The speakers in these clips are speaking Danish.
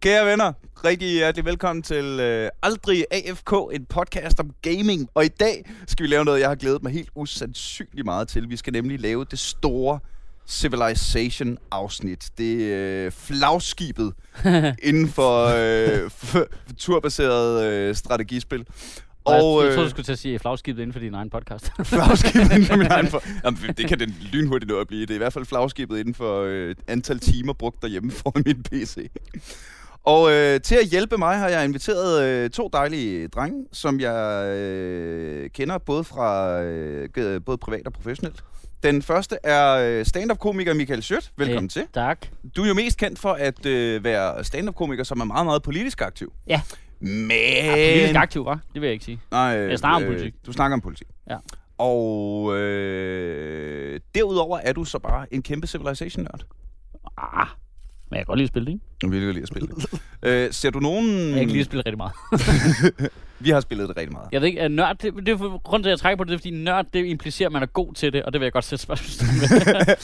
Kære venner, rigtig hjertelig velkommen til øh, Aldrig AFK, en podcast om gaming. Og i dag skal vi lave noget, jeg har glædet mig helt usandsynligt meget til. Vi skal nemlig lave det store Civilization-afsnit. Det er øh, flagskibet inden for, øh, for turbaseret øh, strategispil. Og, jeg, jeg øh, troede, du skulle til at sige flagskibet inden for din egen podcast. flagskibet inden for min egen for... Jamen, det kan den lynhurtigt nå at blive. Det er i hvert fald flagskibet inden for øh, antal timer brugt derhjemme foran min PC. Og øh, til at hjælpe mig har jeg inviteret øh, to dejlige drenge, som jeg øh, kender både fra øh, både privat og professionelt. Den første er øh, stand-up-komiker Michael Schødt. Velkommen Øh, til. tak. Du er jo mest kendt for at øh, være stand-up-komiker, som er meget, meget politisk aktiv. Ja. Men... Ja, politisk aktiv, var? Det vil jeg ikke sige. Nej, øh, Jeg snakker om politik. Du snakker om politik. Ja. Og øh, derudover er du så bare en kæmpe Civilization-nørd. Ah, men jeg kan godt lide at spille det, ikke? Jeg vil lide at spille det. øh, ser du nogen... Jeg kan ikke lide at spille rigtig meget. Vi har spillet det rigtig meget. Jeg ved ikke, at nørd, det, det er for, grunden til, at jeg trækker på det, det er, fordi nørd, det implicerer, at man er god til det, og det vil jeg godt sætte spørgsmålstegn ved.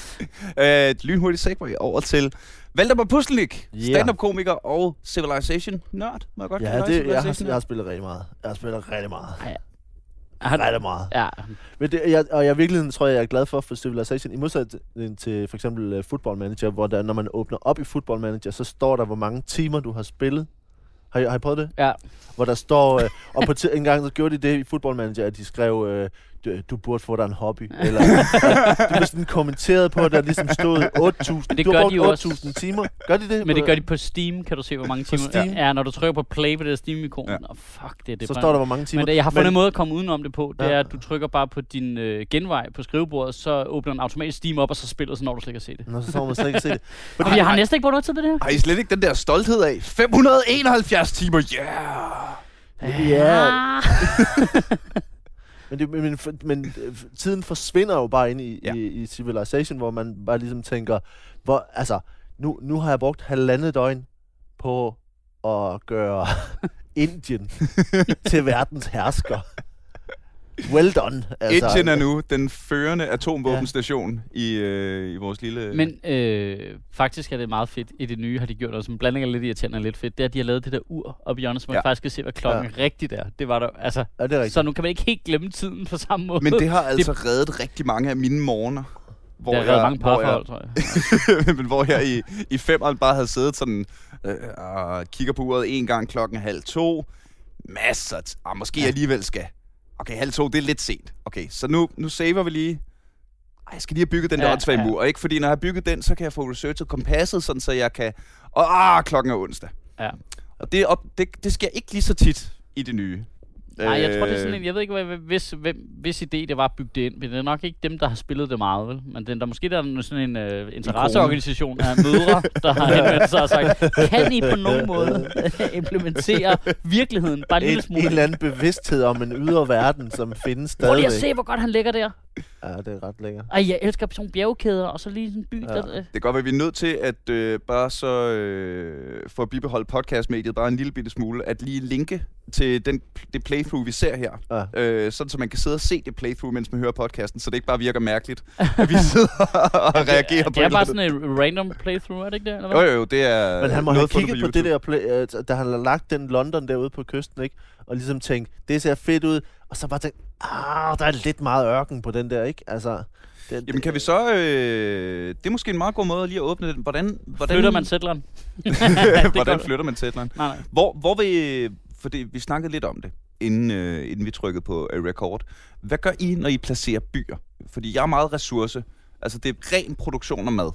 øh, et lynhurtigt segway over til Valdemar Pustelnik, Ja. stand-up-komiker og Civilization-nørd. Må jeg godt Ja, det, jeg, har, jeg har spillet rigtig meget. Jeg har spillet rigtig meget. Har- Rigtig meget. Ja, Men det, jeg, og jeg virkelig tror jeg, er glad for for Civilization. I modsætning til for eksempel uh, Football Manager, hvor der, når man åbner op i Football Manager, så står der, hvor mange timer du har spillet. Har I, har I prøvet det? ja. Hvor der står, øh, og på ti- en gang så gjorde de det i Football Manager, at de skrev, øh, du, du burde få dig en hobby. Eller de blev sådan kommenteret på, at der ligesom stod 8.000. Men det du gør har de brugt jo 8.000 timer. Gør de det? Men det gør de på Steam, kan du se, hvor mange timer. Steam? Ja, når du trykker på play på det der Steam-ikon. Ja. Oh, fuck, det er det. Så står der, hvor mange timer. Men det, jeg har fundet Men- en måde at komme udenom det på. Det Ja. er, at du trykker bare på din øh, genvej på skrivebordet, så åbner den automatisk Steam op, og så spiller så når du slet ikke kan se det. Nå, så får man slet ikke se det. Fordi jeg har næsten ikke brugt noget tid på det her. Har I slet ikke den der stolthed af? 571 timer, yeah! Ja, Ah. Men, det, men, men, øh, tiden forsvinder jo bare ind i, ja. i, i Civilization, hvor man bare ligesom tænker, hvor, altså, nu, nu har jeg brugt halvandet døgn på at gøre Indien til verdens hersker. Well done. Altså, Indien er nu den førende atomvåbenstation ja. i, øh, i vores lille... Men øh, faktisk er det meget fedt i det nye, har de gjort noget, som blanding af lidt irriterende og lidt fedt. Det er, at de har lavet det der ur op i hjørnet, så man Ja. faktisk kan se, hvad klokken ja. rigtigt er. Det var der, altså, Ja, det er rigtigt. så nu kan man ikke helt glemme tiden på samme måde. Men det har altså det... reddet rigtig mange af mine morgener. Hvor det har reddet mange parforhold, tror jeg. jeg, men hvor jeg i, i femeren bare havde siddet sådan øh, og kigger på uret en gang klokken halv to. Masser. t- Ah, måske ja. alligevel skal. Okay, halv to, det er lidt sent. Okay, så nu, nu saver vi lige. Ej, jeg skal lige have bygget den der Ja, åndssvage ja. mur. Ikke? Fordi når jeg har bygget den, så kan jeg få researchet kompasset, sådan så jeg kan... Og ah, klokken er onsdag. Ja. Og det, op, det, det sker ikke lige så tit i det nye. Nej, jeg tror, det er Øh, sådan en, jeg ved ikke, hvad, hvis, hvem, hvis idé det var at bygge det ind, men det er nok ikke dem, der har spillet det meget, vel? Men den, der måske der er sådan en uh, interesseorganisation af mødre, der har henvendt sig og sagt, kan I på nogen måde implementere virkeligheden bare en lille smule? en eller anden bevidsthed om en ydre verden, som findes Prøv lige at stadigvæk. se, hvor godt han ligger der. Ja, det er ret lækkert. Ej, jeg elsker sådan bjergkæder, og så lige sådan en by, Ja. der... Øh. Det kan godt være, vi er nødt til at øh, bare så øh, for at bibeholde podcastmediet bare en lille bitte smule, at lige linke til den, det playthrough, vi ser her. Ja. Øh, sådan, så man kan sidde og se det playthrough, mens man hører podcasten, så det ikke bare virker mærkeligt, at vi sidder og reagerer på Det er et bare sådan en random playthrough, er det ikke det? Eller hvad? Jo, jo, jo, det er Men han må have kigget på, det der, play, uh, da han har lagt den London derude på kysten, ikke? Og ligesom tænkt, det ser fedt ud. Og så bare tænkt, ah, der er lidt meget ørken på den der, ikke? Altså, det, Jamen kan vi så... Øh, det er måske en meget god måde lige at åbne den. Hvordan, hvordan, Flytter man sætleren? hvordan flytter man sætleren? Nej, nej. Hvor, hvor vi... Fordi vi snakkede lidt om det, inden, øh, inden vi trykkede på uh, record. Hvad gør I, når I placerer byer? Fordi jeg er meget ressource. Altså, det er ren produktion af mad.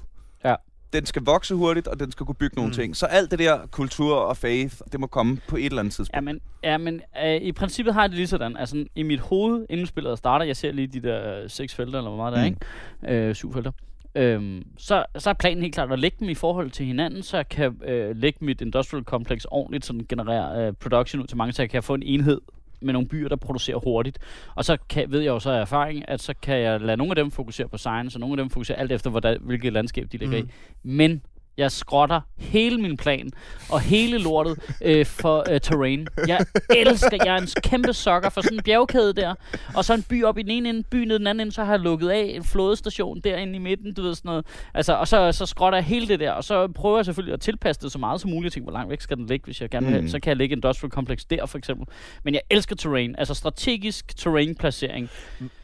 Ja. Den skal vokse hurtigt, og den skal kunne bygge nogle Mm. ting. Så alt det der kultur og faith, det må komme på et eller andet tidspunkt. Ja, men, ja, men øh, i princippet har jeg det lige sådan. Altså, i mit hoved, inden spillet starter, jeg ser lige de der øh, seks felter, eller hvor meget der er, Mm. ikke? Øh, syv felter. Øhm, så, så er planen helt klart at lægge dem i forhold til hinanden, så jeg kan øh, lægge mit industrial complex ordentligt, så den genererer øh, production ud til mange, så jeg kan få en enhed med nogle byer, der producerer hurtigt. Og så kan, ved jeg jo så af erfaring, at så kan jeg lade nogle af dem fokusere på science, og nogle af dem fokusere alt efter, hvordan, hvilket landskab de ligger Mm. i. Men Jeg skrotter hele min plan og hele lortet øh, for øh, terrain. Jeg elsker, jeg er en kæmpe sokker for sådan en bjergkæde der. Og så en by op i den ene ende, by ned den anden ende, så har jeg lukket af en flådestation derinde i midten, du ved sådan noget. Altså, og så, så skrotter jeg hele det der, og så prøver jeg selvfølgelig at tilpasse det så meget som muligt. Jeg tænker, hvor langt væk skal den ligge, hvis jeg gerne vil have. Mm. Så kan jeg lægge Industrial Complex der, for eksempel. Men jeg elsker terrain, altså strategisk terrain-placering.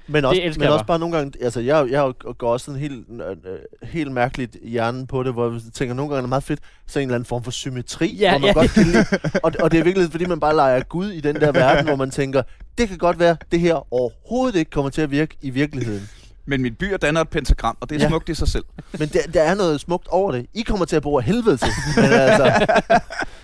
Men også, elsker men jeg også bare. nogle gange, altså jeg, jeg går også sådan helt, øh, helt mærkeligt hjernen på det, hvor jeg tænker, nogle gange er det meget fedt, så en eller anden form for symmetri, Ja, hvor man ja. godt kan lide. Og, og det er virkelig, fordi man bare leger Gud i den der verden, hvor man tænker, det kan godt være, det her overhovedet ikke kommer til at virke i virkeligheden. Men mit byer danner et pentagram, og det er Ja. smukt i sig selv. Men der, der er noget smukt over det. I kommer til at bruge af helvede til. Men, altså,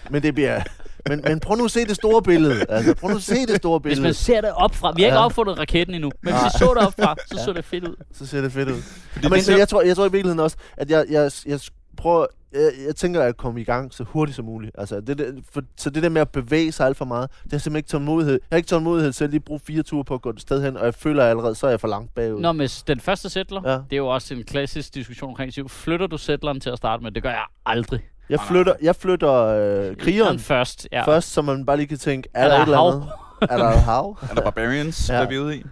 men det bliver... Men, men prøv nu at se det store billede. Altså, prøv nu at se det store Hvis billede. man ser det op fra. Vi har ikke Ja. opfundet raketten endnu, men hvis vi så det op fra, så så det fedt ud. så ser det fedt ud. Fordi Ja, men det så jeg, tror, jeg tror i virkeligheden også, at jeg, jeg, jeg prøver... Jeg, jeg tænker at komme i gang så hurtigt som muligt. Altså, det, der, for, så det der med at bevæge sig alt for meget, det har jeg simpelthen ikke tålmodighed. Jeg har ikke tålmodighed til at lige bruge fire ture på at gå et sted hen, og jeg føler allerede, så er jeg for langt bagud. Nå, med s- den første settler, Ja. det er jo også en klassisk diskussion omkring. Flytter du settleren til at starte med? Det gør jeg aldrig. Jeg flytter, jeg flytter øh, krigeren først, ja. først, så man bare lige kan tænke, er, Er der, der et eller andet? er der et hav? Er der Barbarians, Ja. ja. der er vi ude i?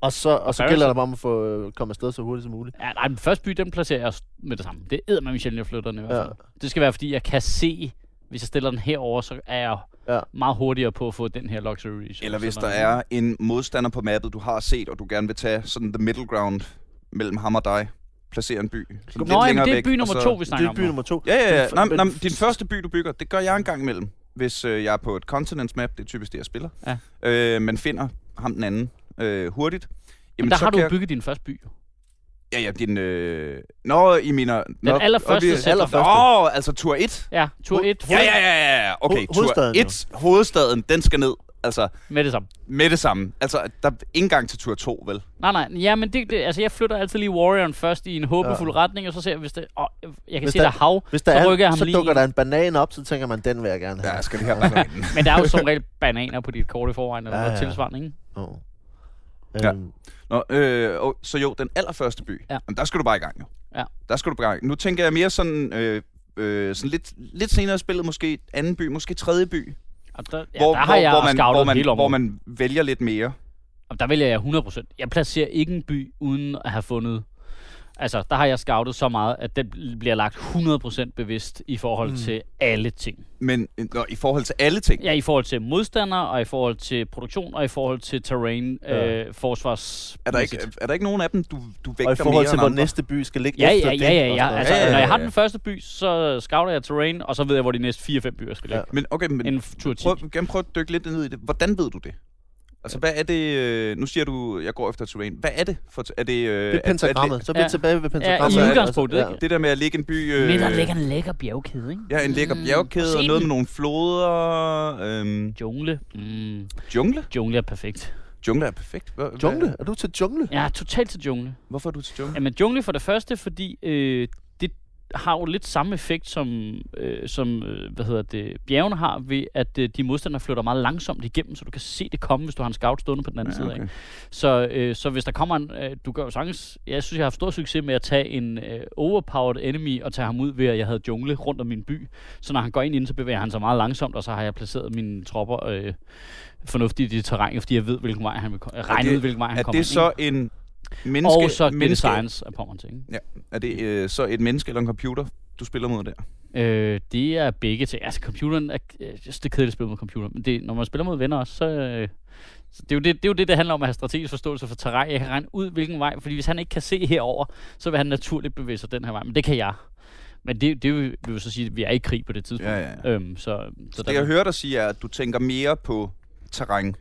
Og så, og så gælder det bare om at få øh, komme afsted så hurtigt som muligt. Ja, nej, den første by, den placerer jeg med det samme. Det er med sjældent, jeg flytter den i hvert Ja. fald. Det skal være, fordi jeg kan se, hvis jeg stiller den herover, så er jeg Ja. meget hurtigere på at få den her luxury. Eller hvis der er en modstander på mappet, du har set, og du gerne vil tage sådan the middle ground mellem ham og dig. Placere en by. sådan Nå, jamen, det er væk, by nummer så- to, vi Det snakker er om. by nu. nummer to. Ja, ja, ja. Nej, men din første by, du bygger, det gør jeg en gang imellem. Hvis øh, jeg er på et continents map, det er typisk det, jeg spiller. Ja. Øh, men finder ham den anden øh, hurtigt. Men der så har kan du jeg- bygget din første by. jo. Ja, ja, din... Øh... Nå, I mener... Den allerførste settler. allerførste. Åh, altså tur 1. Ja, tur Hoved- 1 Ja, ja, ja, ja. Okay, Ho- hovedstaden, tur 1. Hovedstaden, den skal ned. Altså, med det samme. med det samme. Altså, der er ingen gang til tur 2, vel? Nej, nej. Ja, men det, det, altså, jeg flytter altid lige Warrioren først i en håbefuld ja. retning, og så ser jeg, hvis det... Åh, jeg kan Hvis se, der- der er hav, Hvis der så er, rykker jeg ham så lige dukker ind. der en banan op, så tænker man, den vil jeg gerne have. Ja, jeg skal lige have bananen. Men der er jo som regel bananer på dit kort i forvejen, eller Ja, noget ja. tilsvarende, ikke? Oh. Ja. Øhm, Nå, øh, og, så jo, den allerførste by. Ja. Jamen, der skal du bare i gang, jo. Ja. Der skal du bare i gang. Nu tænker jeg mere sådan... Øh, øh, sådan lidt, lidt senere i spillet, måske anden by, måske tredje by. Og der, ja, hvor, der har jeg hvor, man, hvor, man, hvor man vælger lidt mere. Og der vælger jeg 100%. Jeg placerer ikke en by, uden at have fundet... Altså, der har jeg scoutet så meget, at den bliver lagt 100% bevidst i forhold Mm. til alle ting. Men nå, i forhold til alle ting. Ja, i forhold til modstandere, og i forhold til produktion, og i forhold til terrain, Ja. ja. øh, forsvars... Er der, ikke, er der ikke nogen af dem, du, du vægter og i forhold mere til, hvor andre? næste by skal ligge Ja, efter ja, ja, ja, og ja. Altså, Ja, ja, når jeg har ja. den første by, så scouter jeg terrain, og så ved jeg, hvor de næste 4-5 byer skal ligge. Ja. Men okay, men En tur 10. prøv, prøv at dykke lidt ned i det. Hvordan ved du det? Altså, hvad er det... Øh, nu siger du, jeg går efter terrain. Hvad er det? For, er det, øh, Det er pentagrammet. Så er vi Ja. tilbage ved Ja, pentagrammet. i ikke? udgangspunktet, Altså, ikke? det der med at ligge en by... Øh, Men der ligger en lækker bjergkæde, ikke? Ja, en lækker Mm, bjergkæde og noget den. med nogle floder. Øhm, Jungle. Mm, jungle? jungle er perfekt. Jungle er perfekt. Hvad, Jungle? Er du til jungle? Jeg er totalt til jungle. Hvorfor er du til jungle? Jamen jungle for det første, fordi øh, har jo lidt samme effekt som, øh, som øh, hvad hedder det, bjergene har, ved at øh, de modstandere flytter meget langsomt igennem, så du kan se det komme, hvis du har en scout stående på den anden Ja, side af. okay. Så, øh, så hvis der kommer en... Øh, du gør jo sagtens... Jeg synes, jeg har haft stor succes med at tage en øh, overpowered enemy og tage ham ud ved, at jeg havde jungle rundt om min by. Så når han går ind inden, så bevæger han sig meget langsomt, og så har jeg placeret mine tropper øh, fornuftigt i det terræn, fordi jeg ved, hvilken vej han vil komme. Regne det- ud, hvilken vej han Er kommer det så en menneske... Og så menneske, science af Pommern ting. Er det øh, så et menneske eller en computer, du spiller mod der? Øh, det er begge ting. Altså, computeren er... øh, det er kedeligt at spille mod computer. Men det, når man spiller mod venner også, så... Øh, så det, er jo det, det er jo det, det handler om at have strategisk forståelse for terræn. Jeg kan regne ud, hvilken vej. Fordi hvis han ikke kan se herover, så vil han naturligt bevæge sig den her vej. Men det kan jeg. Men det, det vil, vil jo så sige, at vi er i krig på det tidspunkt. Ja, ja, ja. Øhm, så, så Det jeg hører dig sige er, at du tænker mere på terræn,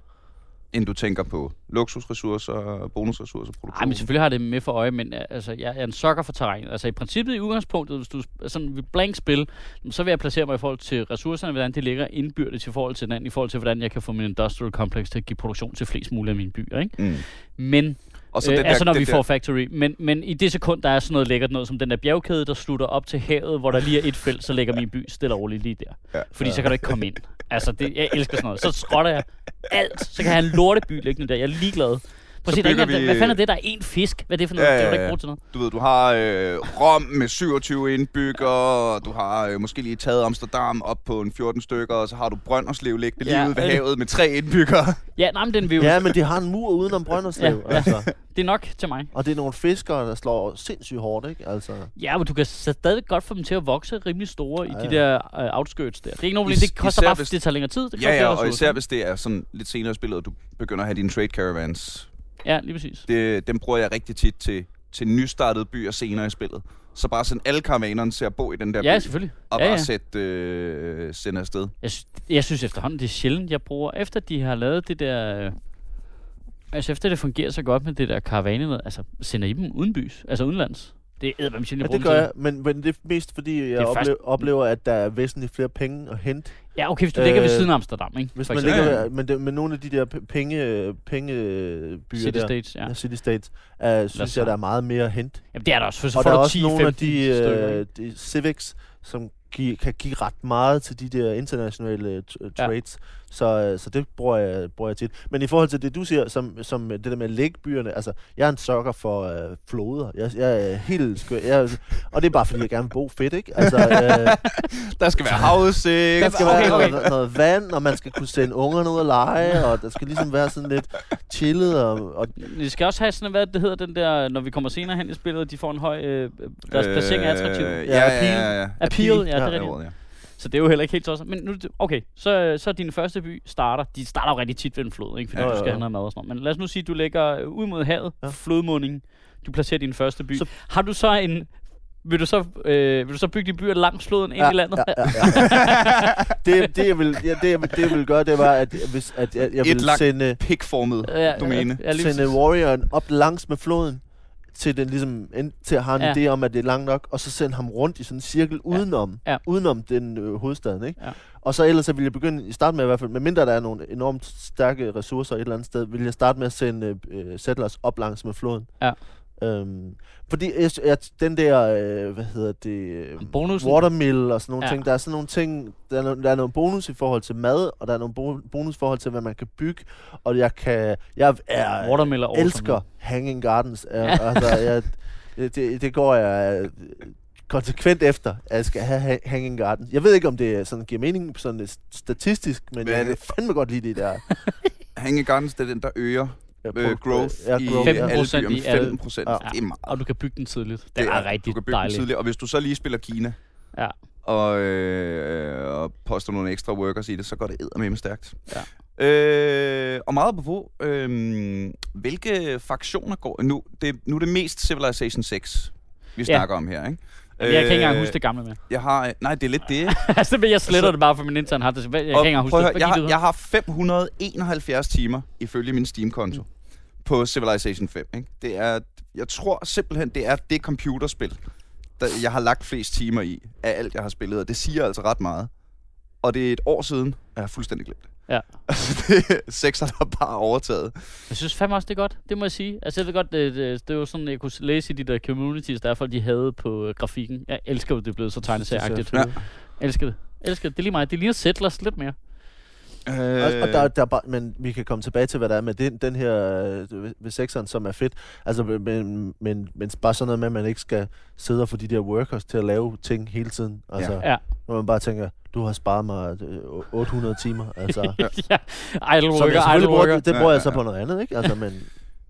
end du tænker på luksusressourcer, bonusressourcer, produktion. Nej, men selvfølgelig har det med for øje, men øh, altså, jeg er en sokker for terræn. Altså i princippet i udgangspunktet, hvis du sådan ved blank spil, så vil jeg placere mig i forhold til ressourcerne, hvordan de ligger indbyrdes i forhold til hinanden, i forhold til hvordan jeg kan få min industrial complex til at give produktion til flest mulige af mine byer. Ikke? Mm. Men, Og så øh, den altså når den vi får factory, men, men i det sekund, der er sådan noget lækkert noget, som den der bjergkæde, der slutter op til havet, hvor der lige er et felt, så lægger min by stille og roligt lige der. Ja. Fordi så kan du ikke komme ind. Altså, det, jeg elsker sådan noget. Så skrotter jeg alt. Så kan jeg have en lorteby liggende der. Jeg er ligeglad. Prøv at se, der er bygger ikke, vi- hvad fanden er det? Der er én fisk. Hvad er det for noget? Ja, det var da ja, ikke ja. brugt til noget. Du ved, du har øh, Rom med 27 indbyggere, og du har øh, måske lige taget Amsterdam op på en 14 stykker, og så har du Brønderslev liggende lige Ja, ude ved øh. havet med tre indbyggere. Ja, nej, men den vil jo... Ja, men de har en mur udenom Brønderslev, Ja, ja. altså. Det er nok til mig. Og det er nogle fiskere, der slår sindssygt hårdt, ikke? Altså. Ja, men du kan stadig godt få dem til at vokse rimelig store i Ja, de ja. der uh, outskirts der. Det er ikke nogen det koster bare, hvis- det tager længere tid. Det Ja, ja, og især hvis det er sådan lidt senere i spillet, og du begynder at have dine trade caravans. Ja, lige præcis. Det, dem bruger jeg rigtig tit til, til nystartede byer senere i spillet. Så bare send alle karavanerne til at bo i den der Ja, by, selvfølgelig. og Ja, bare ja. sætte øh, sende afsted. Jeg, sy- jeg synes efterhånden, det er sjældent, jeg bruger, efter de har lavet det der... Øh, altså efter det fungerer så godt med det der karavane noget, altså sender I dem udenbys, altså udenlands? Det er eddermame sjældent, Ja, det gør jeg, men, men det er mest fordi, jeg oplever, faktisk- oplever, at der er væsentligt flere penge at hente. Ja, okay, hvis du ligger ved Øh, siden af Amsterdam, ikke? Hvis man ligger, med, det, med nogle af de der penge, pengebyer City der, States, ja. ja. City States, uh, synes jeg, der er meget mere at hente. Jamen, det er der også, for og der er også 10 nogle af 15 de, øh, de civics, som gi- kan give ret meget til de der internationale t- Ja. trades. Så, øh, så det bruger jeg, bruger jeg tit. Men i forhold til det, du siger, som, som det der med lægbyerne, altså, jeg er en sukker for øh, floder. Jeg, jeg er helt skør. Jeg, og det er bare, fordi jeg gerne vil bo fedt, ikke? Altså, øh, Der skal være havudsigt. der skal okay, være okay. Noget, noget vand, og man skal kunne sende ungerne ud og lege, og der skal ligesom være sådan lidt chillet. Og, og Vi skal også have sådan, hvad det hedder, den der, når vi kommer senere hen i spillet, de får en høj, øh, deres øh, placering er attraktiv. Ja, Ja, ja, appeal. ja, ja. Appeal, ja, det er rigtigt. ja. Så det er jo heller ikke helt tosset. Men nu, okay, så, så din første by starter. De starter jo rigtig tit ved en flod, ikke? Fordi Ja, du ja, skal ja. have noget mad og sådan noget. Men lad os nu sige, at du lægger ud mod havet, ja. Ja. flodmundingen. Du placerer din første by. Så, har du så en... Vil du så, øh, vil du så bygge din byer langs floden ind i landet? Ja, ja, ja. det, det, jeg vil, ja, det, jeg, vil- det, jeg vil gøre, det var, at, hvis, at jeg, jeg Et vil langt sende, Pikformet Ja, domæne. Ja, lige sende warrioren op langs med floden, til, den, ligesom, en, til at have en Ja. idé om, at det er langt nok, og så sende ham rundt i sådan en cirkel udenom, Ja. udenom den øh, hovedstaden. Ikke? Ja. Og så ellers så vil jeg begynde, i starte med i hvert fald, medmindre der er nogle enormt stærke ressourcer et eller andet sted, vil jeg starte med at sende øh, settlers op langs med floden. Ja. Øhm, fordi jeg, jeg, den der, øh, hvad hedder det, øh, Bonusen. watermill og sådan nogle Ja. ting. Der er sådan nogle ting, der er, no, der er noget bonus i forhold til mad, og der er bo- bonus i forhold til, hvad man kan bygge. Og jeg kan, jeg er, Watermiller awesome. elsker hanging gardens. Ja. altså, jeg, det, det går jeg øh, konsekvent efter, at jeg skal have ha- hanging gardens. Jeg ved ikke, om det sådan giver mening sådan lidt statistisk, men Men- jeg kan fandme godt lide det der. Hanging Gardens, det er den, der øger øh, growth ja, i growth, alle 15% byer med i alle- 15 procent. Ja. Det er meget. Og du kan bygge den tidligt. Det, Det er, rigtig du kan bygge den dejligt. tidligt. Og hvis du så lige spiller Kina, Ja. og, øh, og poster nogle ekstra workers i det, så går det eddermame stærkt. Ja. Øh, og meget på øh, hvilke fraktioner går... Nu, det, nu er det mest Civilization 6, vi Ja. snakker om her, ikke? Jamen, jeg kan ikke engang Øh, huske det gamle med. Jeg har... Nej, det er lidt det, altså, men jeg sletter Så- det bare for min intern hard. Jeg kan ikke Og engang huske det. jeg, har, jeg har 571 timer ifølge min Steam-konto på Civilization 5. Ikke? Det er, jeg tror simpelthen, det er det computerspil, der jeg har lagt flest timer i af alt, jeg har spillet. Og det siger altså ret meget. Og det er et år siden, at jeg har fuldstændig glemt det. Ja. Altså, det, har der bare overtaget. Jeg synes fandme også, det er godt. Det må jeg sige. Altså, jeg ved godt, det, det, det var sådan, jeg kunne læse i de der communities, derfor de havde på øh, grafikken. Jeg elsker jo, det er blevet så tegneserieagtigt. Ja. Jeg elsker det. Jeg elsker det. Det er lige mig. Det ligner Settlers lidt mere. Og, Øh, og der, der er bare, men vi kan komme tilbage til, hvad der er med den, den her øh, ved- sekseren, som er fedt. Altså, men, men, men bare sådan noget med, at man ikke skal sidde og få de der workers til at lave ting hele tiden. Altså, Ja. Hvor man bare tænker, du har sparet mig øh, 800 timer. Altså, ja. Idle worker, idle worker. det bruger Ja, jeg så ja, på noget andet, ikke? Altså, men,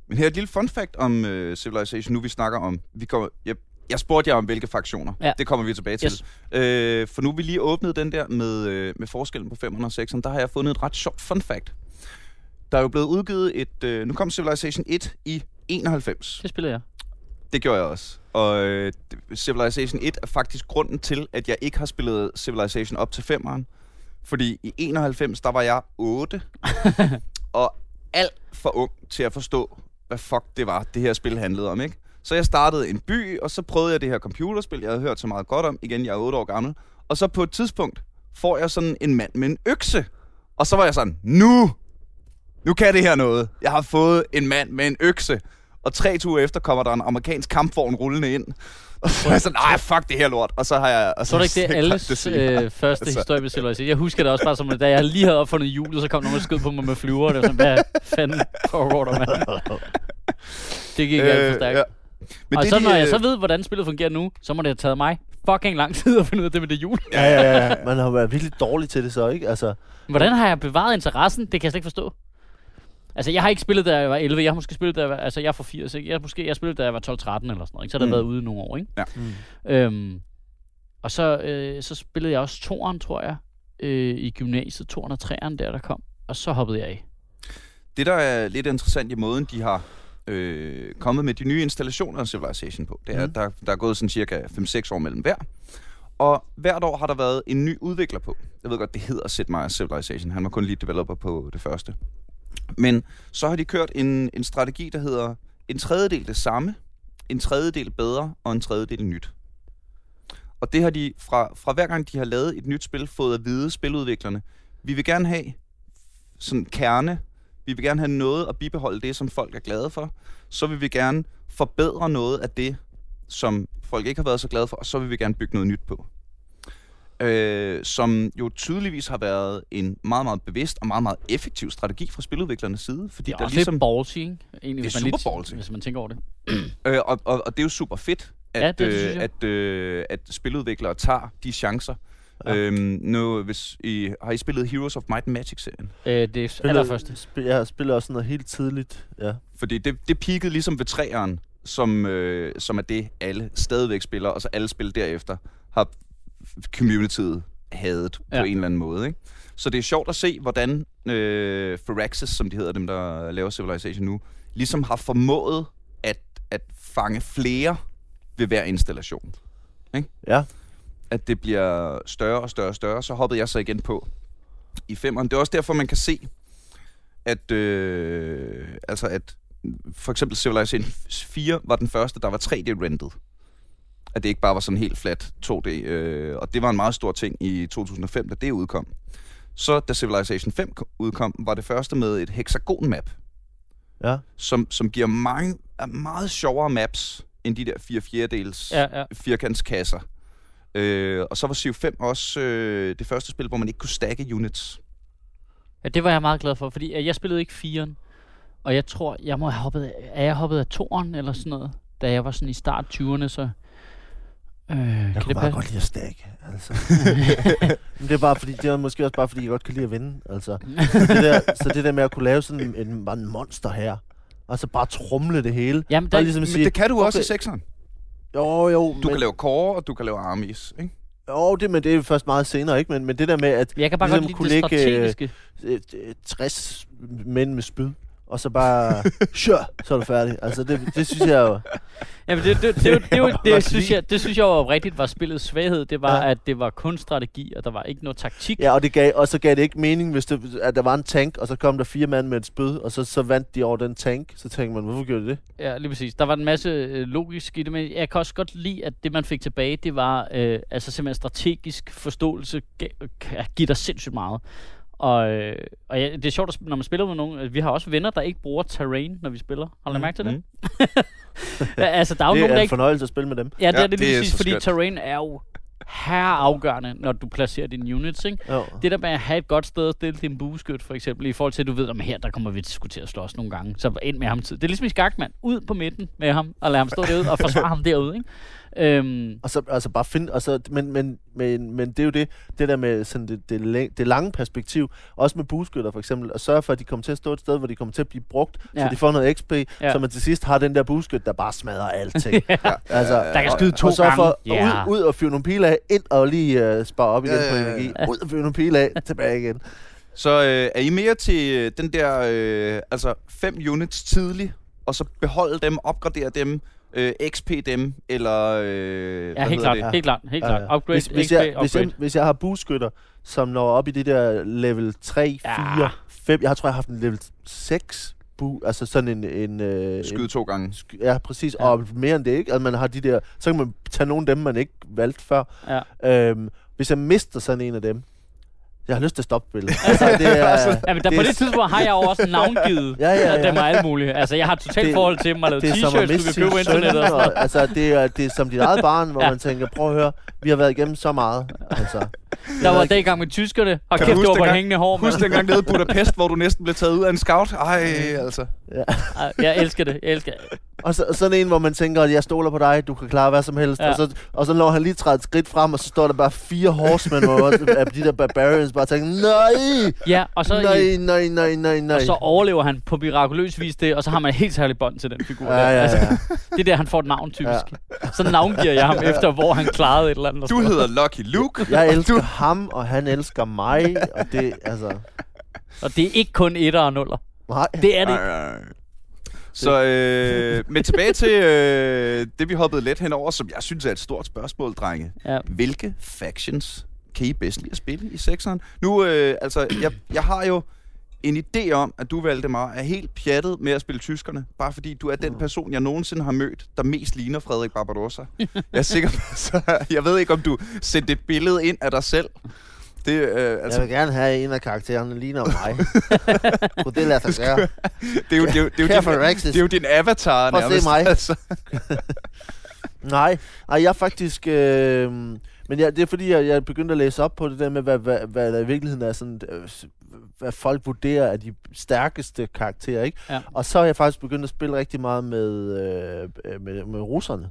Men her er et lille fun fact om uh, Civilization, nu vi snakker om. Vi kommer, jeg, jeg spurgte jer om, hvilke fraktioner. Ja. Det kommer vi tilbage til. Yes. Øh, for nu vi lige åbnet den der med, øh, med forskellen på 500 og 600. Der har jeg fundet et ret sjovt fun fact. Der er jo blevet udgivet et... Øh, nu kom Civilization 1 i 91. Det spiller jeg. Det gjorde jeg også. Og øh, Civilization 1 er faktisk grunden til, at jeg ikke har spillet Civilization op til 5'eren. Fordi i 91, der var jeg 8. og alt for ung til at forstå, hvad fuck det var, det her spil handlede om, ikke? Så jeg startede en by, og så prøvede jeg det her computerspil, jeg havde hørt så meget godt om. Igen, jeg er 8 år gammel. Og så på et tidspunkt får jeg sådan en mand med en økse. Og så var jeg sådan, nu! Nu kan det her noget. Jeg har fået en mand med en økse. Og tre ture efter kommer der en amerikansk kampvogn rullende ind. Og så er jeg sådan, nej, fuck det her lort. Og så har jeg... Og Så er det ikke det alles senere. øh, første Altså. historie med Civilization. Jeg husker det også bare som, da jeg lige havde opfundet hjulet, så kom nogen og skød på mig med flyver. Og det var sådan, hvad fanden foregår der, mand? Det gik alt for stærkt. ja. Men og det, så de, når jeg øh, så ved, hvordan spillet fungerer nu, så må det have taget mig fucking lang tid at finde ud af det med det jul. Ja, ja, ja. Man har været virkelig dårlig til det så, ikke? Altså, Hvordan har jeg bevaret interessen? Det kan jeg slet ikke forstå. Altså, jeg har ikke spillet, da jeg var 11. Jeg har måske spillet, da jeg var, altså, jeg er fra 80, ikke? Jeg, har måske, jeg spillede, da jeg var 12-13 eller sådan noget, ikke? Så har der Mm. været ude i nogle år, ikke? mm. Øhm, og så, øh, så spillede jeg også toeren, tror jeg, øh, i gymnasiet, toeren og treeren, der der kom. Og så hoppede jeg af. Det, der er lidt interessant i måden, de har øh, kommet med de nye installationer af Civilization på, det er, at der, der er gået sådan cirka 5-6 år mellem hver. Og hvert år har der været en ny udvikler på. Jeg ved godt, det hedder Sid Meier's Civilization. Han var kun lige developer på det første. Men så har de kørt en, en strategi, der hedder en tredjedel det samme, en tredjedel bedre og en tredjedel nyt. Og det har de fra, fra hver gang, de har lavet et nyt spil, fået at vide spiludviklerne. Vi vil gerne have sådan kerne. Vi vil gerne have noget at bibeholde det, som folk er glade for. Så vil vi gerne forbedre noget af det, som folk ikke har været så glade for, og så vil vi gerne bygge noget nyt på. Øh, som jo tydeligvis har været en meget, meget bevidst og meget, meget effektiv strategi fra spiludviklernes side. Fordi Det er der også ligesom, lidt ballsy? Egentlig, Det er hvis man super ballsy. Hvis man tænker over det. øh, og, og, og det er jo super fedt, at, Ja, det synes øh, at, øh, at spiludviklere tager de chancer. Ja. Øhm, nu, hvis I, har I spillet Heroes of Might and Magic-serien? Øh, det er allerførste. Spil, jeg spiller også noget helt tidligt, ja. Fordi det, det peakede ligesom ved træeren, som, øh, som er det, alle stadigvæk spiller, og så alle spil derefter har communityet hadet ja. På en eller anden måde. Ikke? Så det er sjovt at se, hvordan øh, Firaxis, som de hedder dem, der laver Civilization nu, ligesom har formået at, at fange flere ved hver installation. Ja, At det bliver større og større og større. Så hoppede jeg så igen på i femeren. Det er også derfor, man kan se, at, øh, altså at for eksempel Civilization 4 var den første, der var 3D-rendet. At det ikke bare var sådan helt flat 2D. Øh, og det var en meget stor ting i 2005, da det udkom. Så da Civilization 5 kom- udkom, var det første med et hexagon-map, ja. som, som giver mange, er meget sjovere maps end de der 4 fjerdedels Ja, ja. firkantskasser. Øh, og så var Civ 5 også øh, det første spil, hvor man ikke kunne stacke units. Ja, det var jeg meget glad for, fordi jeg spillede ikke firen. Og jeg tror, jeg må have hoppet, af- er jeg hoppet af toren eller sådan noget, da jeg var sådan i start 20'erne, så... Øh, Jeg kan kunne det passe? godt lide at stakke, altså. Men det er bare fordi, det er måske også bare fordi, jeg godt kan lide at vinde, altså. Så det der, så det der med at kunne lave sådan en, en, bare en monster her, og så bare trumle det hele. Jamen, Bare der, ligesom at Men sige, det kan du også okay. i sekseren. Jo, jo, Du men, kan lave core, og du kan lave armies. Ikke? jo, det, men det er først meget senere, ikke? Men, men det der med, at jeg kan bare ligesom godt kunne lægge, øh, strategiske. øh, øh, 60 mænd med spyd, og så bare, sure, så er du færdig. Altså, det, det synes jeg jo, Jamen, det, det, det, det, det, det, det, synes jeg, det synes jeg jo rigtigt var spillets svaghed. Det var, Ja. at det var kun strategi, og der var ikke noget taktik. ja, og, det gav, og så gav det ikke mening, hvis det, at der var en tank, og så kom der fire mand med et spyd, og så, så vandt de over den tank. Så tænkte man, hvorfor gjorde de det? Ja, lige præcis. Der var en masse øh, logisk i det, men jeg kan også godt lide, at det, man fik tilbage, det var øh, altså simpelthen strategisk forståelse, gav- kan give dig sindssygt meget. Og, øh, og ja, det er sjovt, når man spiller med nogen. Vi har også venner, der ikke bruger terrain, når vi spiller. Har du Mm, mærke til det? Mm. Altså, der er jo Det nogen, er en ikke... fornøjelse at spille med dem. Ja, det Ja, er det det lige præcis, fordi skønt. terrain er jo her afgørende, når du placerer dine units, ikke? Jo. Det der med at have et godt sted at stille din bueskyt, for eksempel, i forhold til, at du ved, om her, der kommer vi til at skulle til at slås nogle gange. Så ind med ham tid. Det er ligesom i skak, mand. Ud på midten med ham, og lad ham stå derude og forsvare ham derude, ikke? Øhm, Og så altså bare finde, og så, men, men, men, men det er jo det, det der med sådan det, det, det lange perspektiv, også med bueskytter for eksempel, at sørge for, at de kommer til at stå et sted, hvor de kommer til at blive brugt, ja. så de får noget XP, ja. Så man til sidst har den der bueskyt, der bare smadrer alting. Ja, altså, Der kan og- skyde to og for gange. Ja. ud, ud og fyre nogle pile af, ind og lige uh, spare op igen Ja, på ja, ja. energi, ud og fyre nogle pile af, tilbage igen. Så øh, er I mere til øh, den der, øh, altså fem units tidligt, og så beholde dem, opgradere dem, øh, XP dem, eller... Øh, ja, hvad helt klart, det? helt klart, helt klart. Upgrade, hvis, hvis, XP, jeg, hvis, upgrade. jeg, hvis jeg har bueskytter, som når op i det der level 3, 4, Ja. 5, jeg tror, jeg har haft en level 6 bu, altså sådan en... en, øh, Skyde to gange. Sk- Ja, præcis. Ja. Ja. Og mere end det, ikke? At man har de der... Så kan man tage nogle af dem, man ikke valgte før. Ja. Øhm, hvis jeg mister sådan en af dem, jeg har lyst til at stoppe spillet. altså, det er... Ja, men der, det på det tidspunkt har jeg jo også navngivet Ja, ja, ja. dem og alt muligt. Altså, jeg har totalt Det- forhold til dem og lavet er t-shirts, du kan købe på internettet og altså, det er, det er som dit eget barn, hvor Ja. man tænker, prøv at høre, vi har været igennem så meget. Altså, Der var det i gang med tyskerne. Og Kan kæft, du det var på hængende hår. Husk dengang nede i Budapest, hvor du næsten blev taget ud af en scout? Ej, altså. Ej, Jeg elsker det, jeg elsker det. Og så, sådan en, hvor man tænker, at jeg stoler på dig, du kan klare hvad som helst. Ja. Ja. Og, så, og så når han lige træder et skridt frem, og så står der bare fire horsemen, af de der barbarians bare tænker, nej, Ja, og så, nej, nej, nej, nej, nej. og så overlever han på mirakuløs vis det, og så har man et helt særligt bånd til den figur. Ja, der. ja, Altså, ja. det er der, han får et navn typisk. Så navngiver jeg ham efter, hvor han klarede et eller andet. og Du hedder Lucky Luke. Jeg elsker ham, og han elsker mig, og det, altså... Og det er ikke kun etter og nuller. Nej. Det er det ikke. Så øh, men tilbage til øh, det, vi hoppede lidt henover, som jeg synes er et stort spørgsmål, drenge. Ja. Hvilke factions kan I bedst lide at spille i sekseren? Nu, øh, altså, jeg, jeg har jo en idé om, at du, Valdemar, er helt pjattet med at spille tyskerne, bare fordi du er den person, jeg nogensinde har mødt, der mest ligner Frederik Barbarossa. Jeg er sikker på, så jeg ved ikke, om du sendte et billede ind af dig selv. Det, øh, altså, Jeg vil gerne have en af karaktererne ligner mig. Kunne det lade sig gøre? det er jo, det er jo, det er jo, din, det er jo din avatar Prøv nærmest. mig. Altså. Nej, nej, jeg er faktisk... Øh, men ja, det er fordi, jeg, jeg begyndte at læse op på det der med, hvad, hvad, hvad der i virkeligheden er sådan... Øh, hvad folk vurderer er de stærkeste karakterer, ikke? Ja. Og så har jeg faktisk begyndt at spille rigtig meget med, øh, med, med russerne.